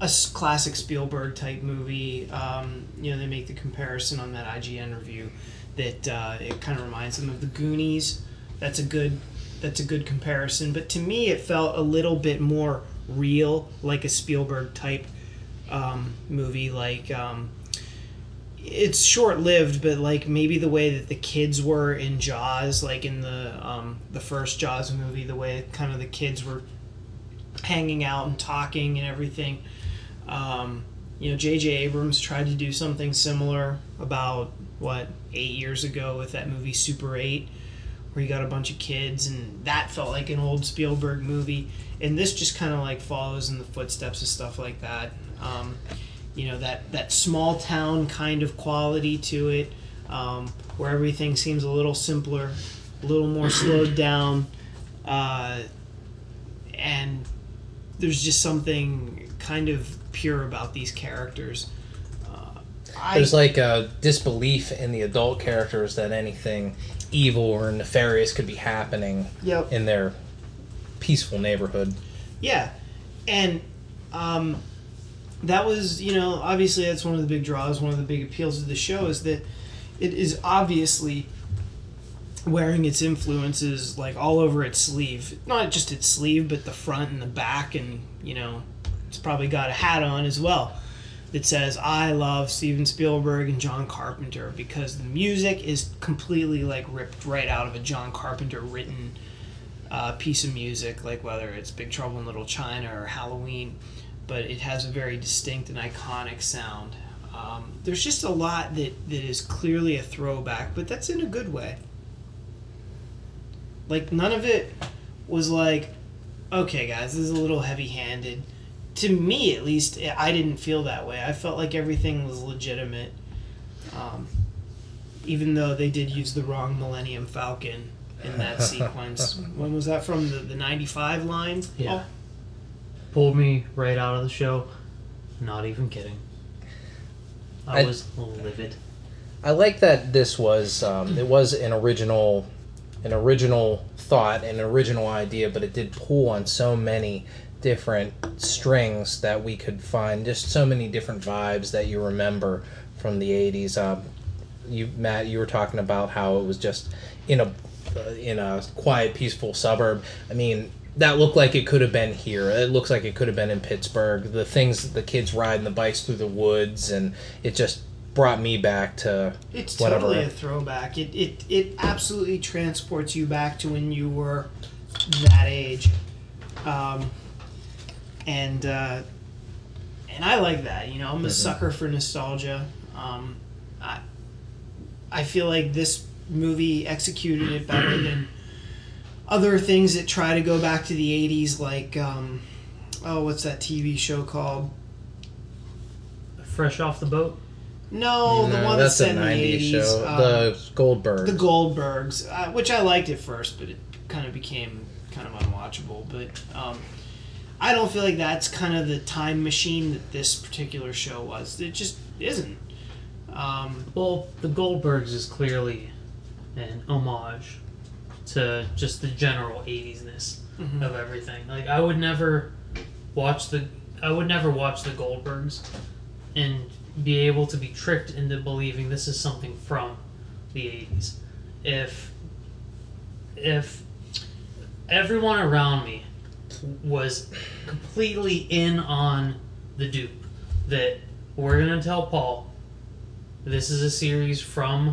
S3: a classic Spielberg type movie. Um, you know, they make the comparison on that IGN review that uh, it kind of reminds them of the Goonies. That's a good that's a good comparison. But to me, it felt a little bit more real, like a Spielberg type um, movie. Like um, it's short lived, but like maybe the way that the kids were in Jaws, like in the um, the first Jaws movie, the way kind of the kids were hanging out and talking and everything. Um, you know, J.J. Abrams tried to do something similar about what eight years ago with that movie Super Eight, where you got a bunch of kids, and that felt like an old Spielberg movie. And this just kind of like follows in the footsteps of stuff like that. Um, you know that that small town kind of quality to it, um, where everything seems a little simpler, a little more slowed down, uh, and there's just something kind of pure about these characters. Uh, I,
S2: There's like a disbelief in the adult characters that anything evil or nefarious could be happening
S3: Yep.
S2: in their peaceful neighborhood.
S3: Yeah, and um, that was you know obviously that's one of the big draws, one of the big appeals of the show is that it is obviously wearing its influences like all over its sleeve. Not just its sleeve, but the front and the back, and you know, it's probably got a hat on as well that says "I love Steven Spielberg and John Carpenter" because the music is completely like ripped right out of a John Carpenter written uh, piece of music, like whether it's Big Trouble in Little China or Halloween. But it has a very distinct and iconic sound. Um, there's just a lot that, that is clearly a throwback, but that's in a good way. Like none of it was like, okay, guys, this is a little heavy-handed. To me, at least, I didn't feel that way. I felt like everything was legitimate, um, even though they did use the wrong Millennium Falcon in that sequence. When was that from? The the '95 line?
S1: Yeah. Pulled me right out of the show. Not even kidding. I,
S2: I-
S1: was livid.
S2: I like that this was um, it was an original an original thought, an original idea, but it did pull on so many different strings that we could find just so many different vibes that you remember from the 80s. Um, you Matt, you were talking about how it was just in a uh, in a quiet, peaceful suburb. I mean, that looked like it could have been here. It looks like it could have been in Pittsburgh. The things the kids riding the bikes through the woods, and it just brought me back to
S3: It's
S2: whatever.
S3: totally a throwback. It, it it absolutely transports you back to when you were that age, um, and uh, and I like that. You know, I'm a sucker for nostalgia. Um, I I feel like this movie executed it better than other things that try to go back to the '80s, like um, oh, what's that TV show called?
S1: Fresh off the boat.
S3: No, the
S2: No,
S3: one
S2: that's
S3: that's
S2: a
S3: in the '80s.
S2: show.
S3: um,
S2: the Goldberg.
S3: The Goldbergs, uh, which I liked at first, but it kind of became kind of unwatchable. But um, I don't feel like that's kind of the time machine that this particular show was. It just isn't. Um,
S1: Well, the Goldbergs is clearly an homage to just the general 80s-ness
S3: mhm.
S1: of everything. Like I would never watch the I would never watch the Goldbergs and be able to be tricked into believing this is something from the 80s. If if everyone around me was completely in on the dupe that we're going to tell Paul this is a series from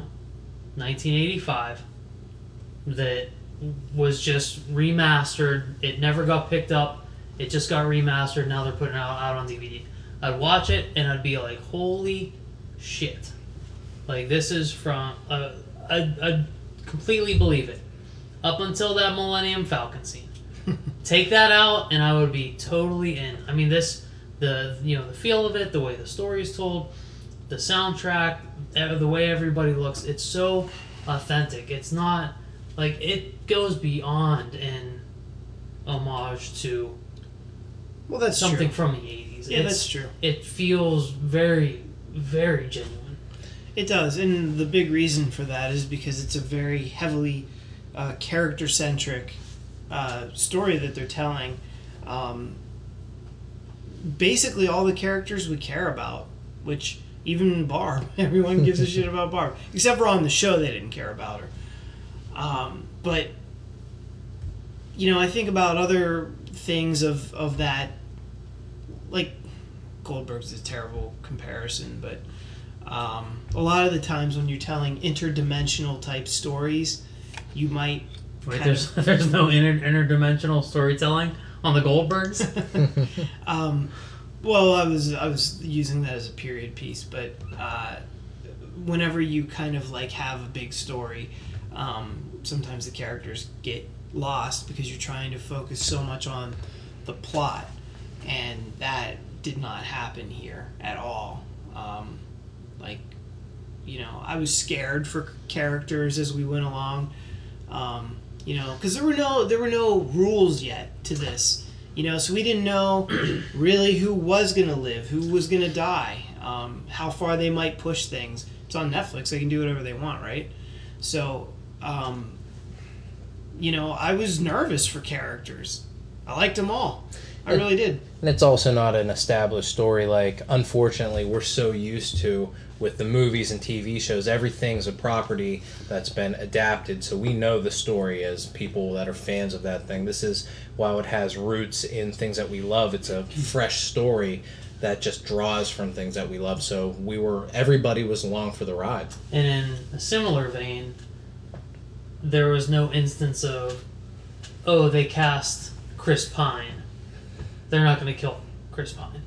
S1: 1985 that was just remastered. It never got picked up. It just got remastered. Now they're putting it out, out on DVD. I'd watch it and I'd be like, "Holy shit!" Like this is from. Uh, I'd, I'd completely believe it. Up until that Millennium Falcon scene, take that out and I would be totally in. I mean, this the you know the feel of it, the way the story is told, the soundtrack, the way everybody looks. It's so authentic. It's not like it goes beyond an homage to
S3: well, that's
S1: something
S3: true.
S1: from the 80s.
S3: Yeah,
S1: It's-
S3: that's true.
S1: It feels very, very genuine.
S3: It does, and the big reason for that is because it's a very heavily uh, character centric uh, story that they're telling. Um, basically, all the characters we care about, which even Barb, everyone gives a shit about Barb, except for on the show they didn't care about her. Um, but you know, I think about other things of of that, like Goldberg's a terrible comparison, but um, a lot of the times when you're telling interdimensional type stories, you might
S1: Wait,
S3: kind
S1: there's there's no inter- interdimensional storytelling on the Goldbergs.
S3: Um, well, I was I was using that as a period piece, but uh, whenever you kind of like have a big story, um, sometimes the characters get lost because you're trying to focus so much on the plot, and that did not happen here at all. Um, like, you know, I was scared for characters as we went along. Um, you know, because there were no there were no rules yet to this. You know, so we didn't know really who was gonna live, who was gonna die, um, how far they might push things. It's on Netflix; they can do whatever they want, right? So, um, you know, I was nervous for characters. I liked them all. I really did.
S2: And it's also not an established story like, unfortunately, we're so used to with the movies and TV shows. Everything's a property that's been adapted, so we know the story as people that are fans of that thing. This is, while it has roots in things that we love, it's a fresh story that just draws from things that we love. So we were, everybody was along for the ride.
S1: And in a similar vein, there was no instance of, oh, they cast Chris Pine. They're not going to kill Chris Pine.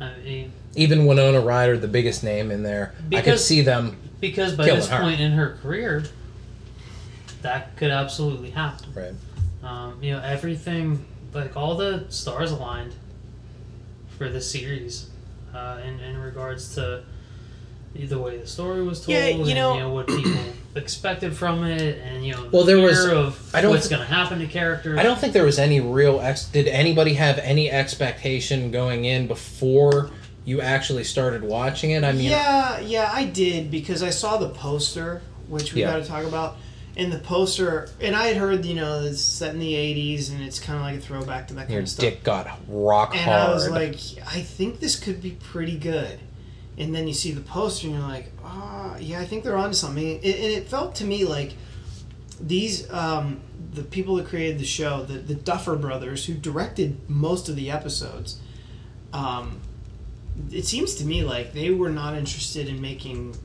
S1: I mean,
S2: Even Winona Ryder, the biggest name in there, I could see them.
S1: because by this
S2: her.
S1: point in her career, that could absolutely happen.
S2: Right.
S1: Um, you know, everything, like all the stars aligned for the series uh, in, in regards to the way the story was told
S3: Yeah, you
S1: and
S3: know-
S1: you know what people expected from it and you know
S2: Well, there
S1: fear
S2: was-
S1: of
S2: I don't
S1: what's
S2: thi-
S1: going to happen to characters
S2: I don't think there was any real ex. Did anybody have any expectation going in before you actually started watching it? I mean,
S3: yeah, yeah, I did because I saw the poster, which we
S2: Yeah.
S3: got to talk about. And the poster, and I had heard, you know, it's set in the '80s, and it's kind of like a throwback to that kind
S2: your
S3: of stuff.
S2: dick got rock
S3: and
S2: hard.
S3: I was like, I think this could be pretty good. And then you see the poster, and you're like, ah, yeah, I think they're onto something. It, and it felt to me like these, um, the people that created the show, the, the Duffer Brothers, who directed most of the episodes, um, it seems to me like they were not interested in making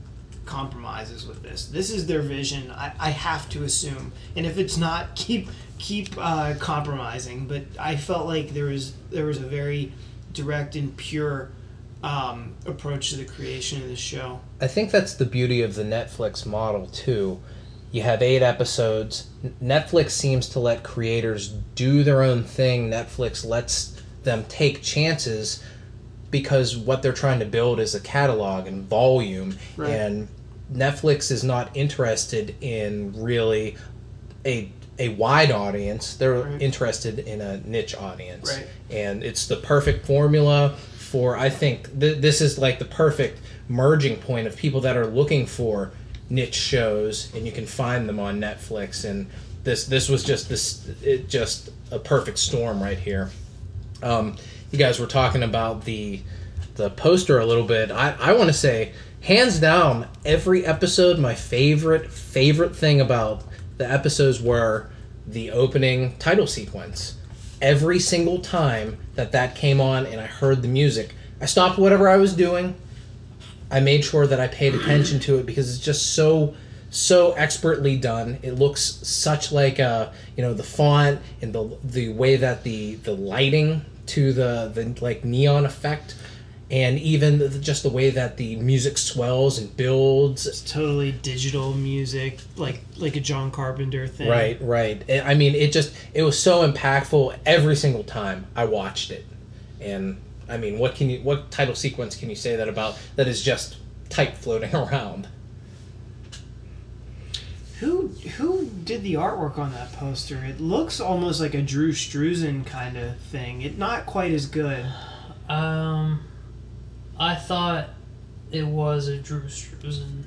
S3: compromises with this. This is their vision. I, I have to assume, and if it's not, keep keep uh, compromising. But I felt like there was there was a very direct and pure um, approach to the creation of the show.
S2: I think that's the beauty of the Netflix model too. You have eight episodes. Netflix seems to let creators do their own thing. Netflix lets them take chances because what they're trying to build is a catalog and volume
S3: Right.
S2: and Netflix is not interested in really a a wide audience. They're
S3: Right.
S2: interested in a niche audience.
S3: Right.
S2: And it's the perfect formula for I think th- this is like the perfect merging point of people that are looking for niche shows and you can find them on Netflix and this this was just this it just a perfect storm right here. Um, you guys were talking about the the poster a little bit. I, I want to say, hands down, every episode, my favorite favorite thing about the episodes were the opening title sequence. Every single time that that came on and I heard the music, I stopped whatever I was doing. I made sure that I paid attention to it because it's just so so expertly done. It looks such like uh you know the font and the the way that the the lighting to the the like neon effect and even the, just the way that the music swells and builds
S3: It's totally digital music, like like a John Carpenter thing.
S2: Right, right. I I mean, it just it was so impactful every single time I watched it, and I mean, what can you what title sequence can you say that about that is just type floating around?
S3: Who who did the artwork on that poster? It looks almost like a Drew Struzan kind of thing. It not quite as good.
S1: um i thought it was a drew struzan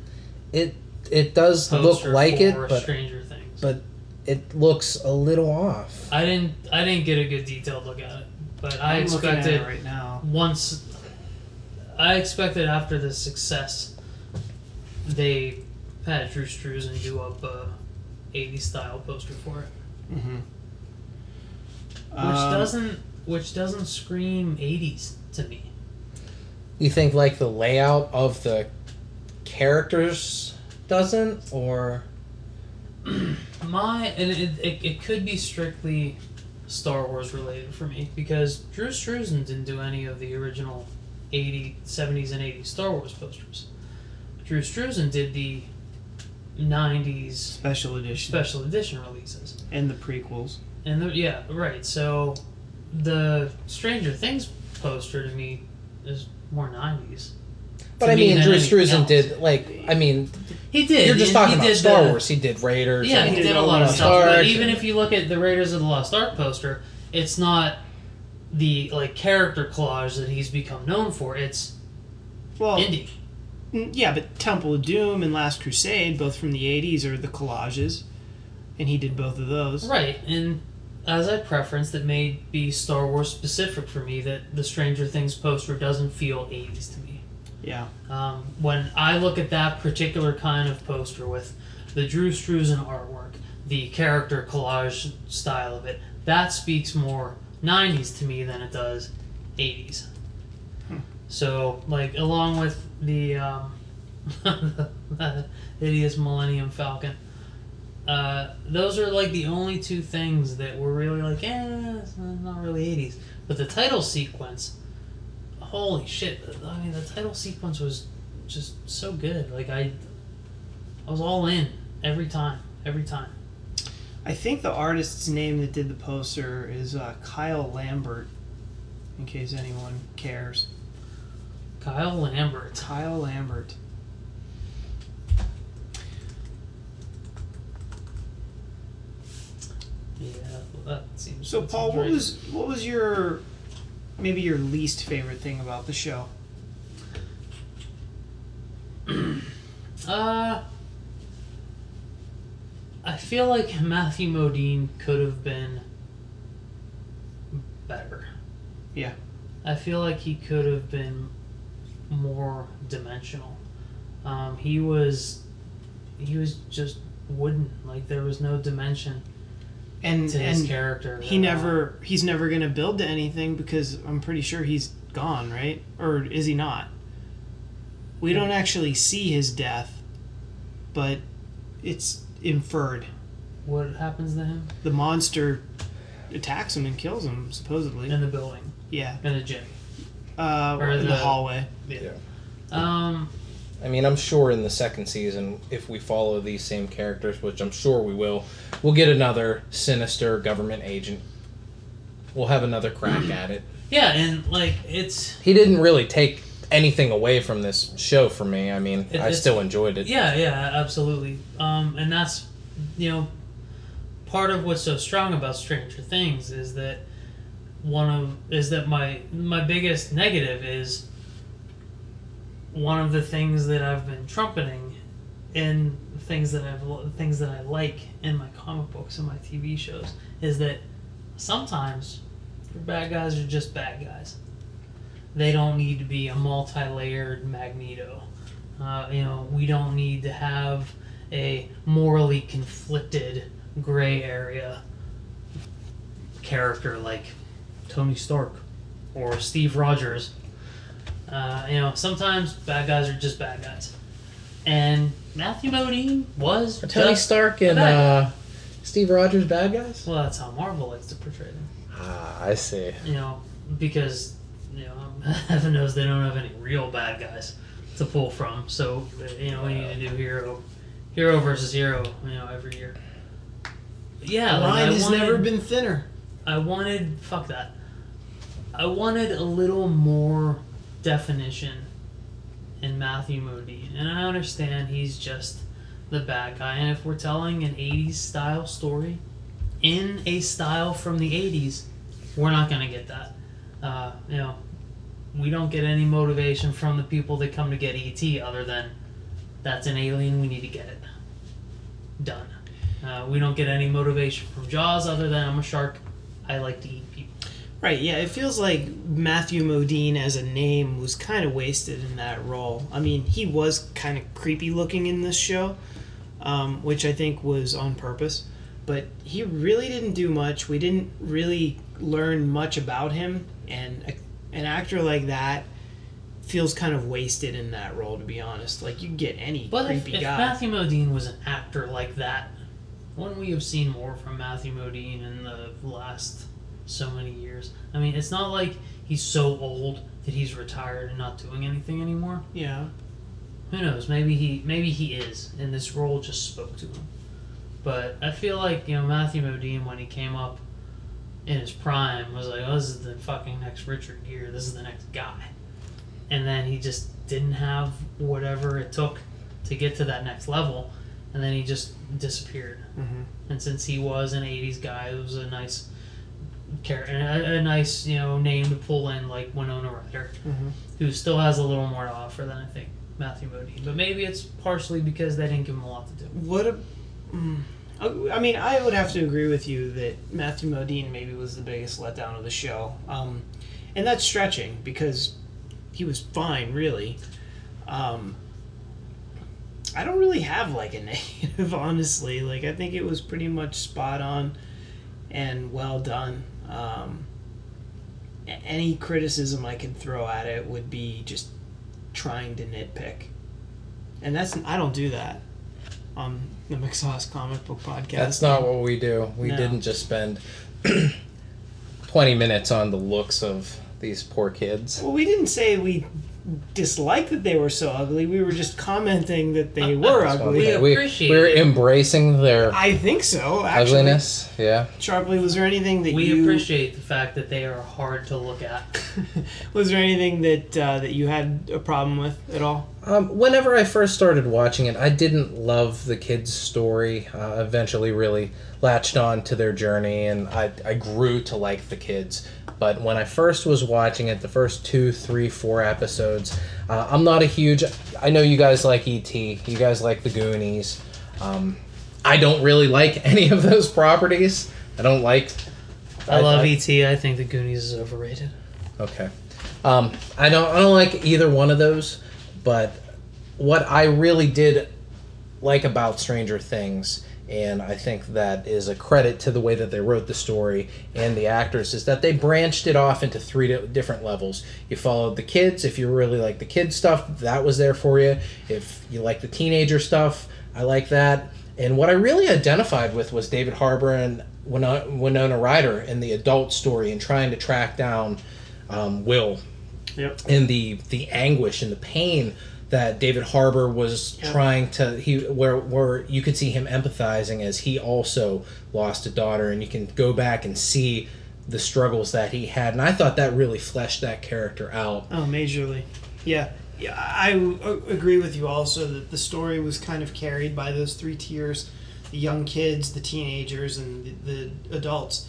S2: It it does look like it, but
S1: stranger things
S2: but it looks a little off.
S1: i didn't i didn't get a good detailed look at it but i
S3: I'm looking at
S1: expected
S3: it right now.
S1: once I expected after the success they had Drew Struzan do up a 80s style poster for it.
S3: Mm-hmm.
S1: Which doesn't which doesn't scream 80s to me.
S2: You think like the layout of the characters doesn't, or
S1: My and it, it, it could be strictly Star Wars related for me because Drew Struzan didn't do any of the original 80 70s and 80s Star Wars posters. Drew Struzan did the 90s
S3: special edition
S1: special edition releases.
S3: and the prequels.
S1: And the, yeah, right. So the Stranger Things poster to me is more 90s.
S2: but I mean,
S1: than
S2: Drew
S1: anything
S2: Struzan did like I mean,
S1: He did.
S2: you're just
S1: and
S2: talking
S1: he
S2: about
S1: did
S2: Star
S1: the-
S2: Wars. He did Raiders.
S1: Yeah,
S2: and-
S1: he
S3: He
S1: did
S3: did
S1: a lot of
S3: Lost
S1: stuff. But
S2: Ark.
S1: even if you look at the Raiders of the Lost Ark poster, it's not the like character collage that he's become known for. It's
S3: Well,
S1: indie.
S3: mm, yeah, but Temple of Doom and Last Crusade, both from the '80s, are the collages, and he did both of those.
S1: Right, and as I preference it may be Star Wars specific for me that the Stranger Things poster doesn't feel 80s to me.
S3: Yeah.
S1: Um, when I look at that particular kind of poster with the Drew Struzan artwork, the character collage style of it, that speaks more 90s to me than it does 80s. So, like, along with the, um, the hideous Millennium Falcon, uh, those are like the only two things that were really like, eh, it's not really 80s. But the title sequence, holy shit! I mean, the title sequence was just so good. Like I, I was all in every time, every time.
S3: I think the artist's name that did the poster is uh, Kyle Lambert. In case anyone cares,
S1: Kyle Lambert.
S3: Kyle Lambert.
S1: Yeah, that seems.
S3: So,
S1: that
S3: Paul,
S1: seems
S3: what
S1: right.
S3: was what was your maybe your least favorite thing about the show?
S1: Uh, I feel like Matthew Modine could have been better.
S3: Yeah.
S1: I feel like he could have been more dimensional. Um, he was, he was just wooden. Like there was no dimension
S3: And
S1: to his
S3: and
S1: character.
S3: he
S1: at
S3: never he's never gonna build to anything because I'm pretty sure he's gone, right? Or is he not? We don't actually see his death, but it's inferred.
S1: What happens to him
S3: The monster attacks him and kills him, supposedly.
S1: in the building,
S3: Yeah.
S1: in the gym?
S3: Uh,
S1: Or
S3: in the,
S1: the-
S3: hallway.
S2: Yeah.
S1: Um,
S2: I mean, I'm sure in the second season, if we follow these same characters, which I'm sure we will, we'll get another sinister government agent. We'll have another crack at it.
S1: yeah, and like it's
S2: He didn't really take anything away from this show for me. I mean,
S1: It-
S2: I still enjoyed it.
S1: Yeah, yeah, absolutely. Um, and that's, you know, part of what's so strong about Stranger Things is that one of is that my my biggest negative is one of the things that I've been trumpeting in things that I've things that I like in my comic books and my TV shows is that sometimes your bad guys are just bad guys. They don't need to be a multi-layered Magneto. Uh, you know, we don't need to have a morally conflicted gray area character like Tony Stark or Steve Rogers. Uh, you know, sometimes bad guys are just bad guys. And Matthew Modine was
S2: Are Tony
S1: just
S2: Stark and
S1: bad.
S2: uh, Steve Rogers bad guys?
S1: well, that's how Marvel likes to portray them.
S2: Ah, I see.
S1: You know, because you know, heaven knows they don't have any real bad guys to pull from. So you know, we need to do hero, hero versus hero. You know, every year. But yeah,
S3: The
S1: like,
S3: line
S1: I
S3: has
S1: wanted-
S3: never been thinner.
S1: I wanted fuck that. I wanted a little more definition in Matthew Modine, and I understand he's just the bad guy. And if we're telling an '80s style story in a style from the '80s, we're not gonna get that. Uh, you know, we don't get any motivation from the people that come to get ET other than that's an alien. We need to get it done. Uh, we don't get any motivation from Jaws other than I'm a shark. I like to eat.
S3: Right, yeah, it feels like Matthew Modine as a name was kind of wasted in that role. I mean, he was kind of creepy looking in this show, um, which I think was on purpose, but he really didn't do much. We didn't really learn much about him, and a, an actor like that feels kind of wasted in that role, to be honest. Like, you get any
S1: But if,
S3: creepy
S1: if
S3: guy.
S1: Matthew Modine was an actor like that, wouldn't we have seen more from Matthew Modine in the last so many years? I mean, it's not like he's so old that he's retired and not doing anything anymore.
S3: yeah.
S1: Who knows? Maybe he maybe he is, and this role just spoke to him. But I feel like you know Matthew Modine when he came up in his prime was like, oh, this is the fucking next Richard Gere. This is the next guy. And then he just didn't have whatever it took to get to that next level, and then he just disappeared.
S3: hmm
S1: And since he was an '80s guy, it was a nice character, a, a nice you know name to pull in like Winona Ryder
S3: hmm
S1: who still has a little more to offer than I think Matthew Modine. But maybe it's partially because they didn't give him a lot to do.
S3: What a, mm, Uh, I mean, I would have to agree with you that Matthew Modine maybe was the biggest letdown of the show, um, and that's stretching because he was fine, really. Um, I don't really have like a negative, honestly. Like I think it was pretty much spot on and well done. Um, any criticism I could throw at it would be just trying to nitpick, and that's I don't do that on the McSauce Comic Book Podcast.
S2: That's not what we do. We
S3: No.
S2: didn't just spend 20 minutes on the looks of these poor kids.
S3: Well, we didn't say we disliked that they were so ugly. We were just commenting that they were ugly.
S1: We
S2: we,
S1: appreciate
S2: we're
S1: it.
S2: embracing their
S3: I think so. Actually,
S2: ugliness. Yeah.
S3: Sharpley, was there anything that
S1: We
S3: you
S1: appreciate the fact that they are hard to look at.
S3: was there anything that uh, that you had a problem with at all?
S2: Um, whenever I first started watching it, I didn't love the kids' story. Uh, eventually, really latched on to their journey, and I, I grew to like the kids. But when I first was watching it, the first two, three, four episodes, uh, I'm not a huge. I know you guys like ET. You guys like the Goonies. Um, I don't really like any of those properties. I don't like.
S1: I love ET. I think the Goonies is overrated.
S2: Okay. Um, I don't. I don't like either one of those. But what I really did like about Stranger Things, and I think that is a credit to the way that they wrote the story and the actors, is that they branched it off into three different levels. You followed the kids. If you really like the kids stuff, that was there for you. If you like the teenager stuff, I like that. And what I really identified with was David Harbour and Winona, Winona Ryder in the adult story and trying to track down um, Will
S3: Yep.
S2: and the the anguish and the pain that David Harbour was
S3: Yeah.
S2: trying to he where where you could see him empathizing as he also lost a daughter and you can go back and see the struggles that he had and I thought that really fleshed that character out.
S3: Oh, majorly. Yeah. Yeah, I w- agree with you also that the story was kind of carried by those three tiers the young kids, the teenagers, and the, the adults.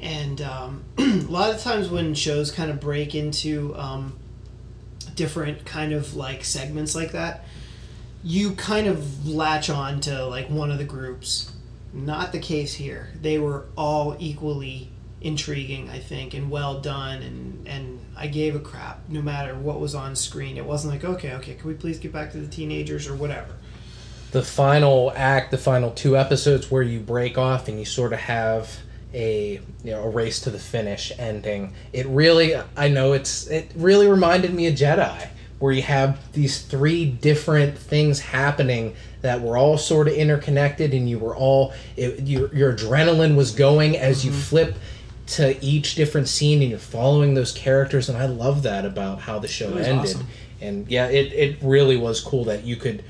S3: And um, a lot of times when shows kind of break into um, different kind of like segments like that, you kind of latch on to like one of the groups. Not the case here. They were all equally intriguing, I think, and well done. And and I gave a crap no matter what was on screen. It wasn't like okay, okay, can we please get back to the teenagers or whatever.
S2: The final act, the final two episodes where you break off and you sort of have a you know a race to the finish ending. It really I know it's it really reminded me of Jedi where you have these three different things happening that were all sort of interconnected and you were all it, your your adrenaline was going as you mm-hmm. flip to each different scene and you're following those characters and I love that about how the show ended.
S3: awesome.
S2: And yeah, it, it really was cool that you could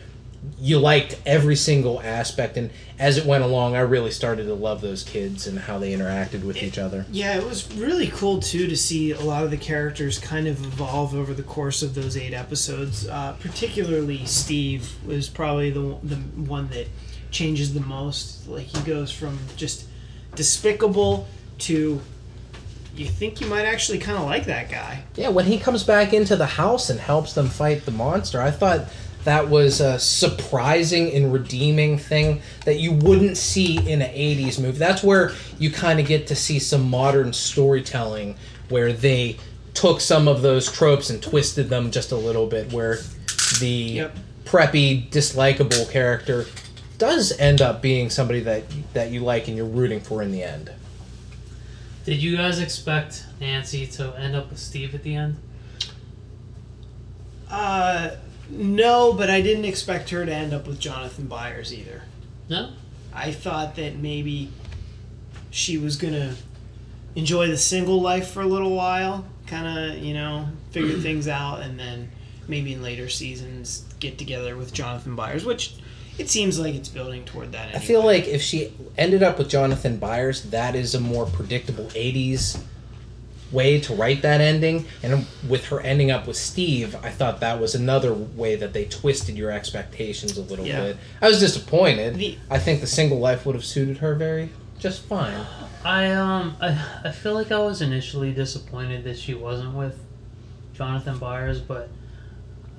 S2: you liked every single aspect and as it went along i really started to love those kids and how they interacted with each other
S3: Yeah, it was really cool too to see a lot of the characters kind of evolve over the course of those eight episodes. Uh, particularly Steve was probably the the one that changes the most. Like he goes from just despicable to you think you might actually kind of like that guy.
S2: yeah when he comes back into the house and helps them fight the monster i thought that was a surprising and redeeming thing that you wouldn't see in an 80s movie that's where you kind of get to see some modern storytelling where they took some of those tropes and twisted them just a little bit where the
S3: Yep.
S2: preppy dislikable character does end up being somebody that that you like and you're rooting for in the end
S1: Did you guys expect Nancy to end up with Steve at the end?
S3: Uh, no, but I didn't expect her to end up with Jonathan Byers either.
S1: No.
S3: I thought that maybe she was gonna enjoy the single life for a little while, kind of, you know, figure things out, and then maybe in later seasons get together with Jonathan Byers, which it seems like it's building toward that.
S2: I feel like if she ended up with Jonathan Byers, that is a more predictable 80s way to write that ending. And with her ending up with Steve, I thought that was another way that they twisted your expectations a little
S3: Yeah.
S2: bit. I was disappointed.
S3: The-
S2: I think the single life would have suited her very just fine.
S1: I um I, I feel like I was initially disappointed that she wasn't with Jonathan Byers, but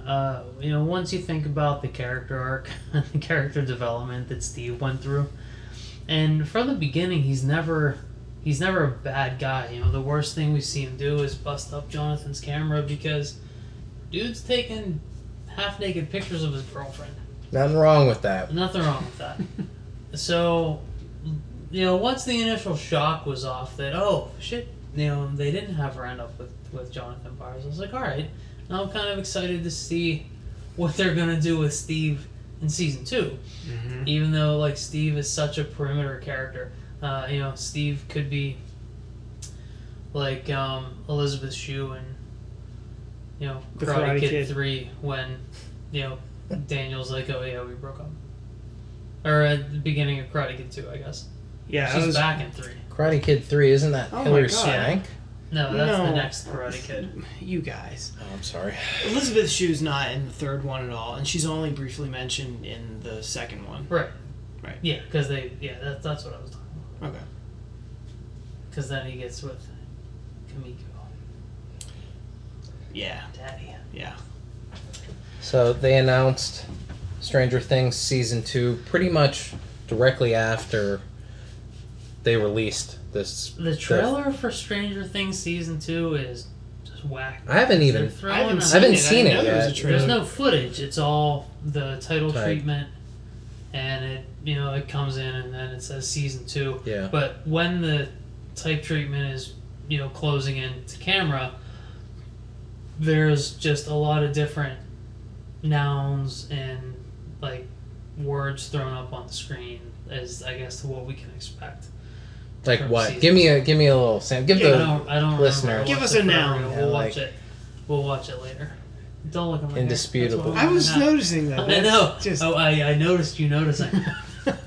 S1: uh, you know once you think about the character arc and the character development that Steve went through, And from the beginning, he's never he's never a bad guy. You know, the worst thing we see him do is bust up Jonathan's camera because dude's taking half naked pictures of his girlfriend.
S2: Nothing wrong with that.
S1: Nothing wrong with that. so, you know, once the initial shock was off that oh shit, you know, they didn't have her end up with with Jonathan Byers. I was like, all right. Now I'm kind of excited to see what they're gonna do with Steve in season 2
S3: Mm-hmm.
S1: Even though like Steve is such a perimeter character, uh, you know, Steve could be like um, Elizabeth Shue and you know
S4: The
S1: Karate,
S4: Karate
S1: Kid,
S4: Kid.
S1: three when you know Daniel's like, oh yeah, we broke up, or at the beginning of Karate Kid two, I guess.
S4: Yeah,
S1: She's
S4: was,
S1: back in three.
S2: Karate Kid 3, isn't that
S3: Oh my Hilary
S2: Swank?
S1: No, that's the next Karate Kid.
S3: You guys.
S2: Oh, I'm sorry.
S3: Elizabeth Shue's not in the third one at all, and she's only briefly mentioned in the second one.
S1: Right.
S3: Right.
S1: Yeah, because they yeah that, that's what I was talking about.
S3: Okay.
S1: Because then he gets with Kumiko,
S3: Yeah.
S1: Daddy.
S3: Yeah.
S2: So they announced Stranger Things season two pretty much directly after they released this.
S1: The trailer for Stranger Things season two is just whack.
S2: I haven't even.
S3: I haven't
S1: out-
S3: seen
S2: haven't
S3: it.
S2: seen
S3: I
S2: it
S3: didn't know there was
S2: yet.
S1: There's no footage. It's all the title
S2: Right.
S1: treatment, and it you know it comes in and then it says season two.
S2: Yeah.
S1: But when the type treatment is you know closing in to camera, there's just a lot of different nouns and like words thrown up on the screen as I guess to what we can expect.
S2: Like what?
S1: season
S2: Give me a give me a little Sam. Give
S1: I
S2: the
S1: don't. I don't
S2: listener.
S3: Give us a noun.
S1: forever ago.
S2: Yeah,
S1: We'll
S2: like-
S1: watch it. We'll watch it later. Don't look at my.
S2: Indisputable.
S1: That's what
S4: I was
S1: we're gonna have.
S4: noticing that.
S1: I
S4: That's
S1: know.
S4: Just,
S1: Oh, I, I noticed you noticing. it's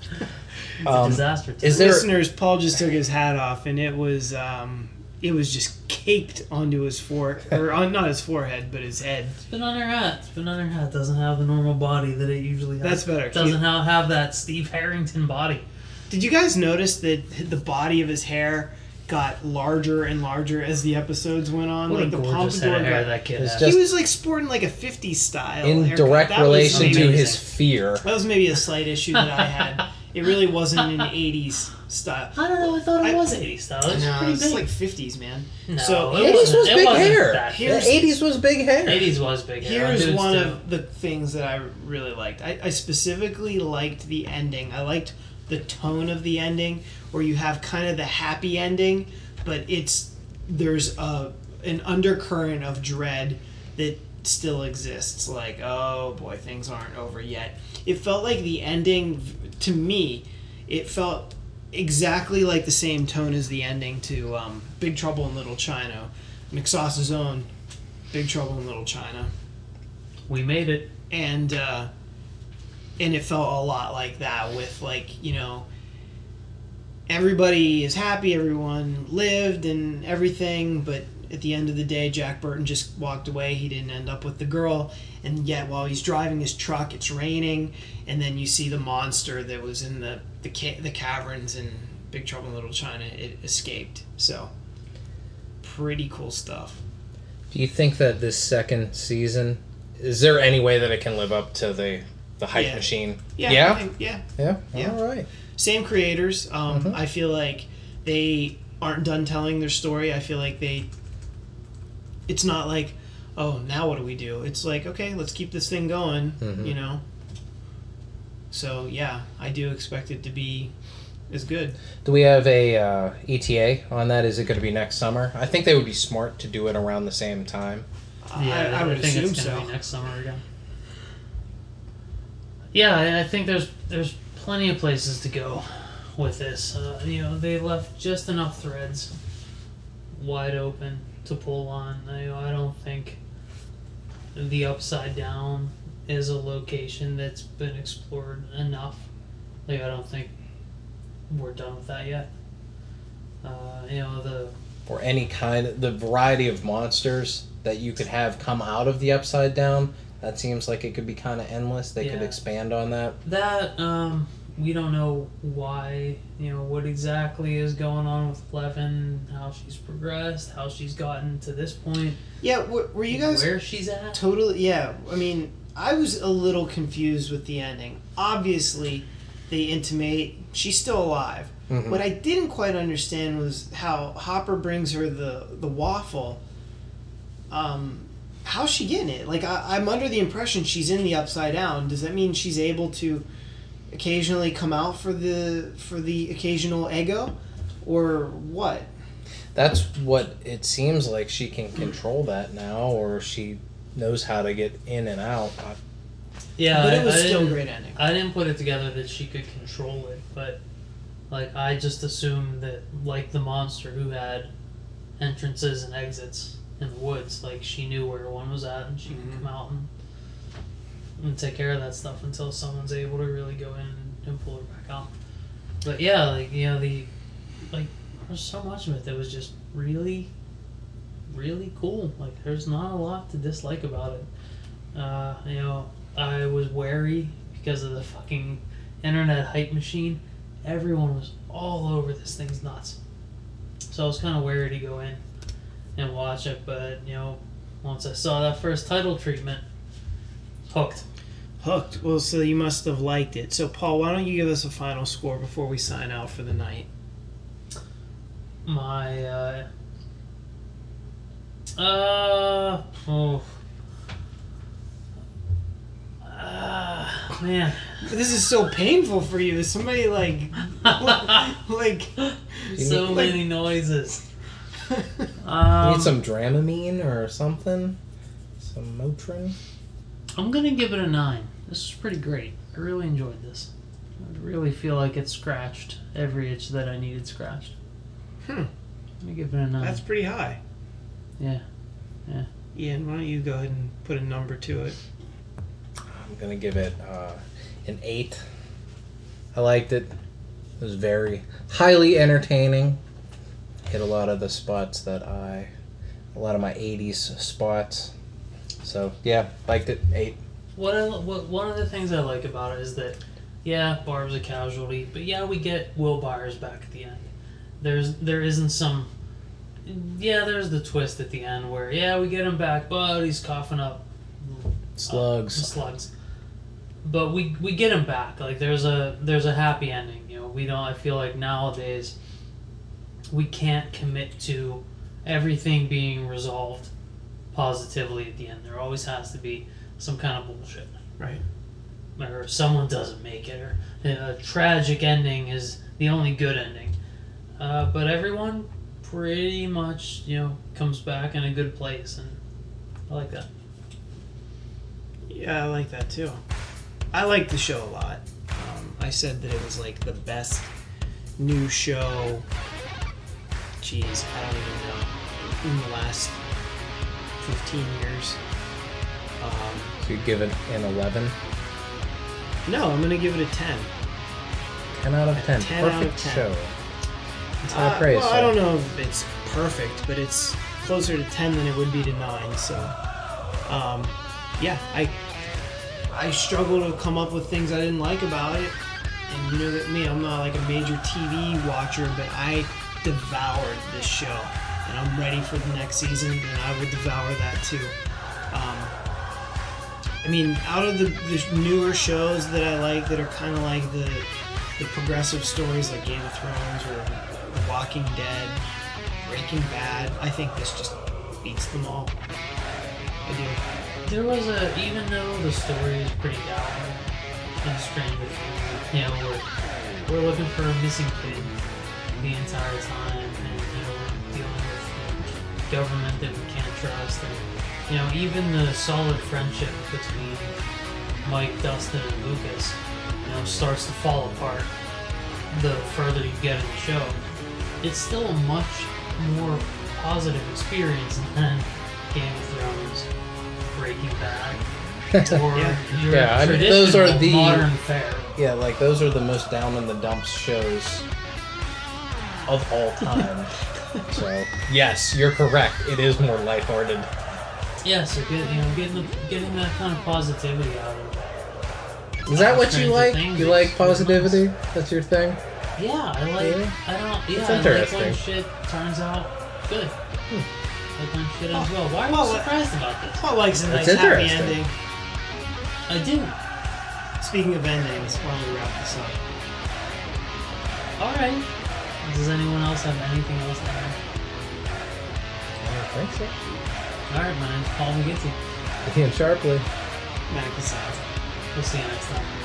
S1: a
S2: Um,
S1: disaster.
S2: is there-
S4: listeners, Paul just took his hat off, and it was um, it was just caked onto his fore or on not his forehead, but his head.
S1: It's been on her hat. It's been on her hat. Doesn't have the normal body that it usually has.
S4: That's better.
S1: Doesn't have, have that Steve Harrington body.
S3: Did you guys notice that the body of his hair got larger and larger as the episodes went on?
S1: What
S3: like
S1: a
S3: the
S1: gorgeous head
S3: pompadour
S1: of hair
S3: got.
S1: that kid has.
S2: just-
S3: he was like sporting like a 50s style.
S2: in
S3: haircut.
S2: direct
S3: That
S2: relation to his fear.
S3: That was maybe a slight issue that I had. It really wasn't an 80s style.
S1: I don't know. I thought it
S3: I-
S1: was 80s style. It's
S3: no,
S1: pretty
S3: it's
S1: big.
S3: like 50s, man.
S1: no,
S3: so
S1: it
S2: 80s
S1: wasn't-
S2: was
S1: it
S2: big hair.
S1: that
S2: The 80s was big hair.
S1: 80s was big hair.
S3: Here's one
S1: do.
S3: of the things that I really liked. I, I specifically liked the ending. I liked the tone of the ending, where you have kind of the happy ending, but it's there's a an undercurrent of dread that still exists. Like, oh boy, things aren't over yet. It felt like the ending to me. It felt exactly like the same tone as the ending to um, Big Trouble in Little China, McSauce's own Big Trouble in Little China
S1: We made it.
S3: and uh, and it felt a lot like that with like you know everybody is happy everyone lived and everything but at the end of the day jack burton just walked away. He didn't end up with the girl. And yet while he's driving his truck it's raining and then you see the monster that was in the the, ca- the caverns in big trouble in little china. It escaped. So pretty cool stuff.
S2: Do you think that this second season is there any way that it can live up to the the hype
S3: Yeah.
S2: machine?
S3: yeah
S2: Yeah?
S3: Think- yeah
S2: Yeah.
S3: Yeah.
S2: All right.
S3: same creators. Um,
S2: Mhm.
S3: I feel like they aren't done telling their story. I feel like they. It's not like, oh, now what do we do? It's like, okay, let's keep this thing going.
S2: Mhm.
S3: You know. So yeah, I do expect it to be as good.
S2: Do we have a uh, ETA on that? Is it going to be next summer? I think they would be smart to do it around the same time.
S3: I, I would
S1: think
S3: assume
S1: it's
S3: so.
S1: be next summer again. Yeah, I- think there's there's plenty of places to go with this. Uh, you know, they left just enough threads wide open to pull on. I, I don't think the upside down is a location that's been explored enough. Like I don't think we're done with that yet. Uh, you know the
S2: Or any kind the variety of monsters that you could have come out of the upside down. That seems like it could be kind of endless. They could expand on that.
S1: That um, we don't know why. You know what exactly is going on with Eleven, how she's progressed, how she's gotten to this point,
S3: Yeah, were, were you guys
S1: where she's at.
S3: Totally, yeah. I mean, I was a little confused with the ending. Obviously, they intimate she's still alive.
S2: Mhm.
S3: What I didn't quite understand was how Hopper brings her the the waffle. Um, how's she getting it? Like I, I'm under the impression she's in the upside down. Does that mean she's able to occasionally come out for the for the occasional Eggo, or what?
S2: That's what it seems like. She can control that now, or she knows how to get in and out. I-
S1: Yeah,
S3: but it was
S1: I
S3: still a
S1: didn't-
S3: great ending.
S1: I didn't put it together that she could control it, but like I just assumed that like the monster who had entrances and exits in the woods, like she knew where one was at and she
S3: Mhm.
S1: could come out and and take care of that stuff until someone's able to really go in and, and pull her back out. But yeah, like you know the like there's so much of it that was just really really cool. Like there's not a lot to dislike about it. Uh, you know, I was wary because of the fucking internet hype machine. Everyone was all over this thing's nuts. So I was kind of wary to go in and watch it, but you know, once I saw that first title treatment, hooked.
S4: Hooked. Well, so you must have liked it. So, Paul, why don't you give us a final score before we sign out for the night?
S1: My uh, uh, oh, ah, man.
S4: This is so painful for you. Is somebody like, like?
S1: so
S2: need-
S1: many noises.
S2: You
S1: Um,
S2: need some Dramamine or something? Some Motrin?
S1: I'm gonna give it a nine. This is pretty great. I really enjoyed this. I really feel like it scratched every itch that I needed scratched.
S4: Hmm.
S1: Let me give it a nine.
S4: That's pretty high.
S1: Yeah. Yeah.
S4: Ian, why don't you go ahead and put a number to it?
S2: I'm gonna give it uh, an eight. I liked it. It was very highly entertaining. Hit a lot of the spots that I, a lot of my '80s spots. So yeah, liked it. Eight.
S1: What, I, what one of the things I like about it is that, yeah, Barb's a casualty, but yeah, we get Will Byers back at the end. There's there isn't some, yeah, there's the twist at the end where yeah we get him back, but he's coughing up uh,
S2: Slugs.
S1: slugs. But we we get him back. Like there's a there's a happy ending. You know, we don't. I feel like nowadays we can't commit to everything being resolved positively at the end. There always has to be some kind of bullshit.
S4: Right.
S1: Or someone doesn't make it, or a tragic ending is the only good ending. Uh, but everyone pretty much, you know, comes back in a good place, and I like that.
S4: Yeah, I like that too. I like the show a lot. Um, I said that it was like the best new show. Jeez, I don't even know. In the last fifteen years. Um,
S2: So you give it an 11.
S4: no, I'm gonna give it a ten.
S2: 10 out of 10.
S4: 10 out of
S2: Perfect
S4: 10.
S2: show. That's high
S4: Uh,
S2: praise.
S4: well,
S2: sir.
S4: I don't know if it's perfect, but it's closer to ten than it would be to nine. So, um, yeah, I I struggle to come up with things I didn't like about it. And you know that me, I'm not like a major TV watcher, but I devoured this show, and I'm ready for the next season, and I will devour that too. Um, I mean, out of the, the newer shows that I like that are kind of like the the progressive stories like Game of Thrones or The Walking Dead, Breaking Bad, I think this just beats them all. I do.
S1: There was a, even though the story is pretty dour and Stranger you know, we're, we're looking for a missing kid the entire time, and, you know, we're dealing with government that we can't trust, and, you know, even the solid friendship between Mike, Dustin, and Lucas, you know, starts to fall apart the further you get in the show. It's still a much more positive experience than Game of Thrones, Breaking Bad, or
S4: Yeah.
S1: your
S2: Yeah, I mean, those are the-
S1: modern fare.
S2: Yeah, like those are the most down in the dumps shows of all time. so yes, you're correct. It is more lighthearted.
S1: Yeah, so get, you know, getting the, getting that kind of positivity out of it.
S2: Is that what you like? You like
S1: is
S2: positivity? That's your thing.
S1: Yeah, I like.
S2: Really?
S1: I don't. Yeah,
S2: That's
S1: I like when shit turns out good.
S2: Hmm.
S1: Like when shit ends well. Why are
S3: Well,
S1: you surprised about this?
S3: Paul likes a nice happy ending.
S1: I do.
S3: Speaking of endings, why don't we wrap this up?
S1: All right. Does anyone else have anything else to add?
S2: I don't think so.
S1: All right, my name's Paul McGinty.
S2: Ian Sharpley.
S4: Mac aside.
S1: We'll see you next time.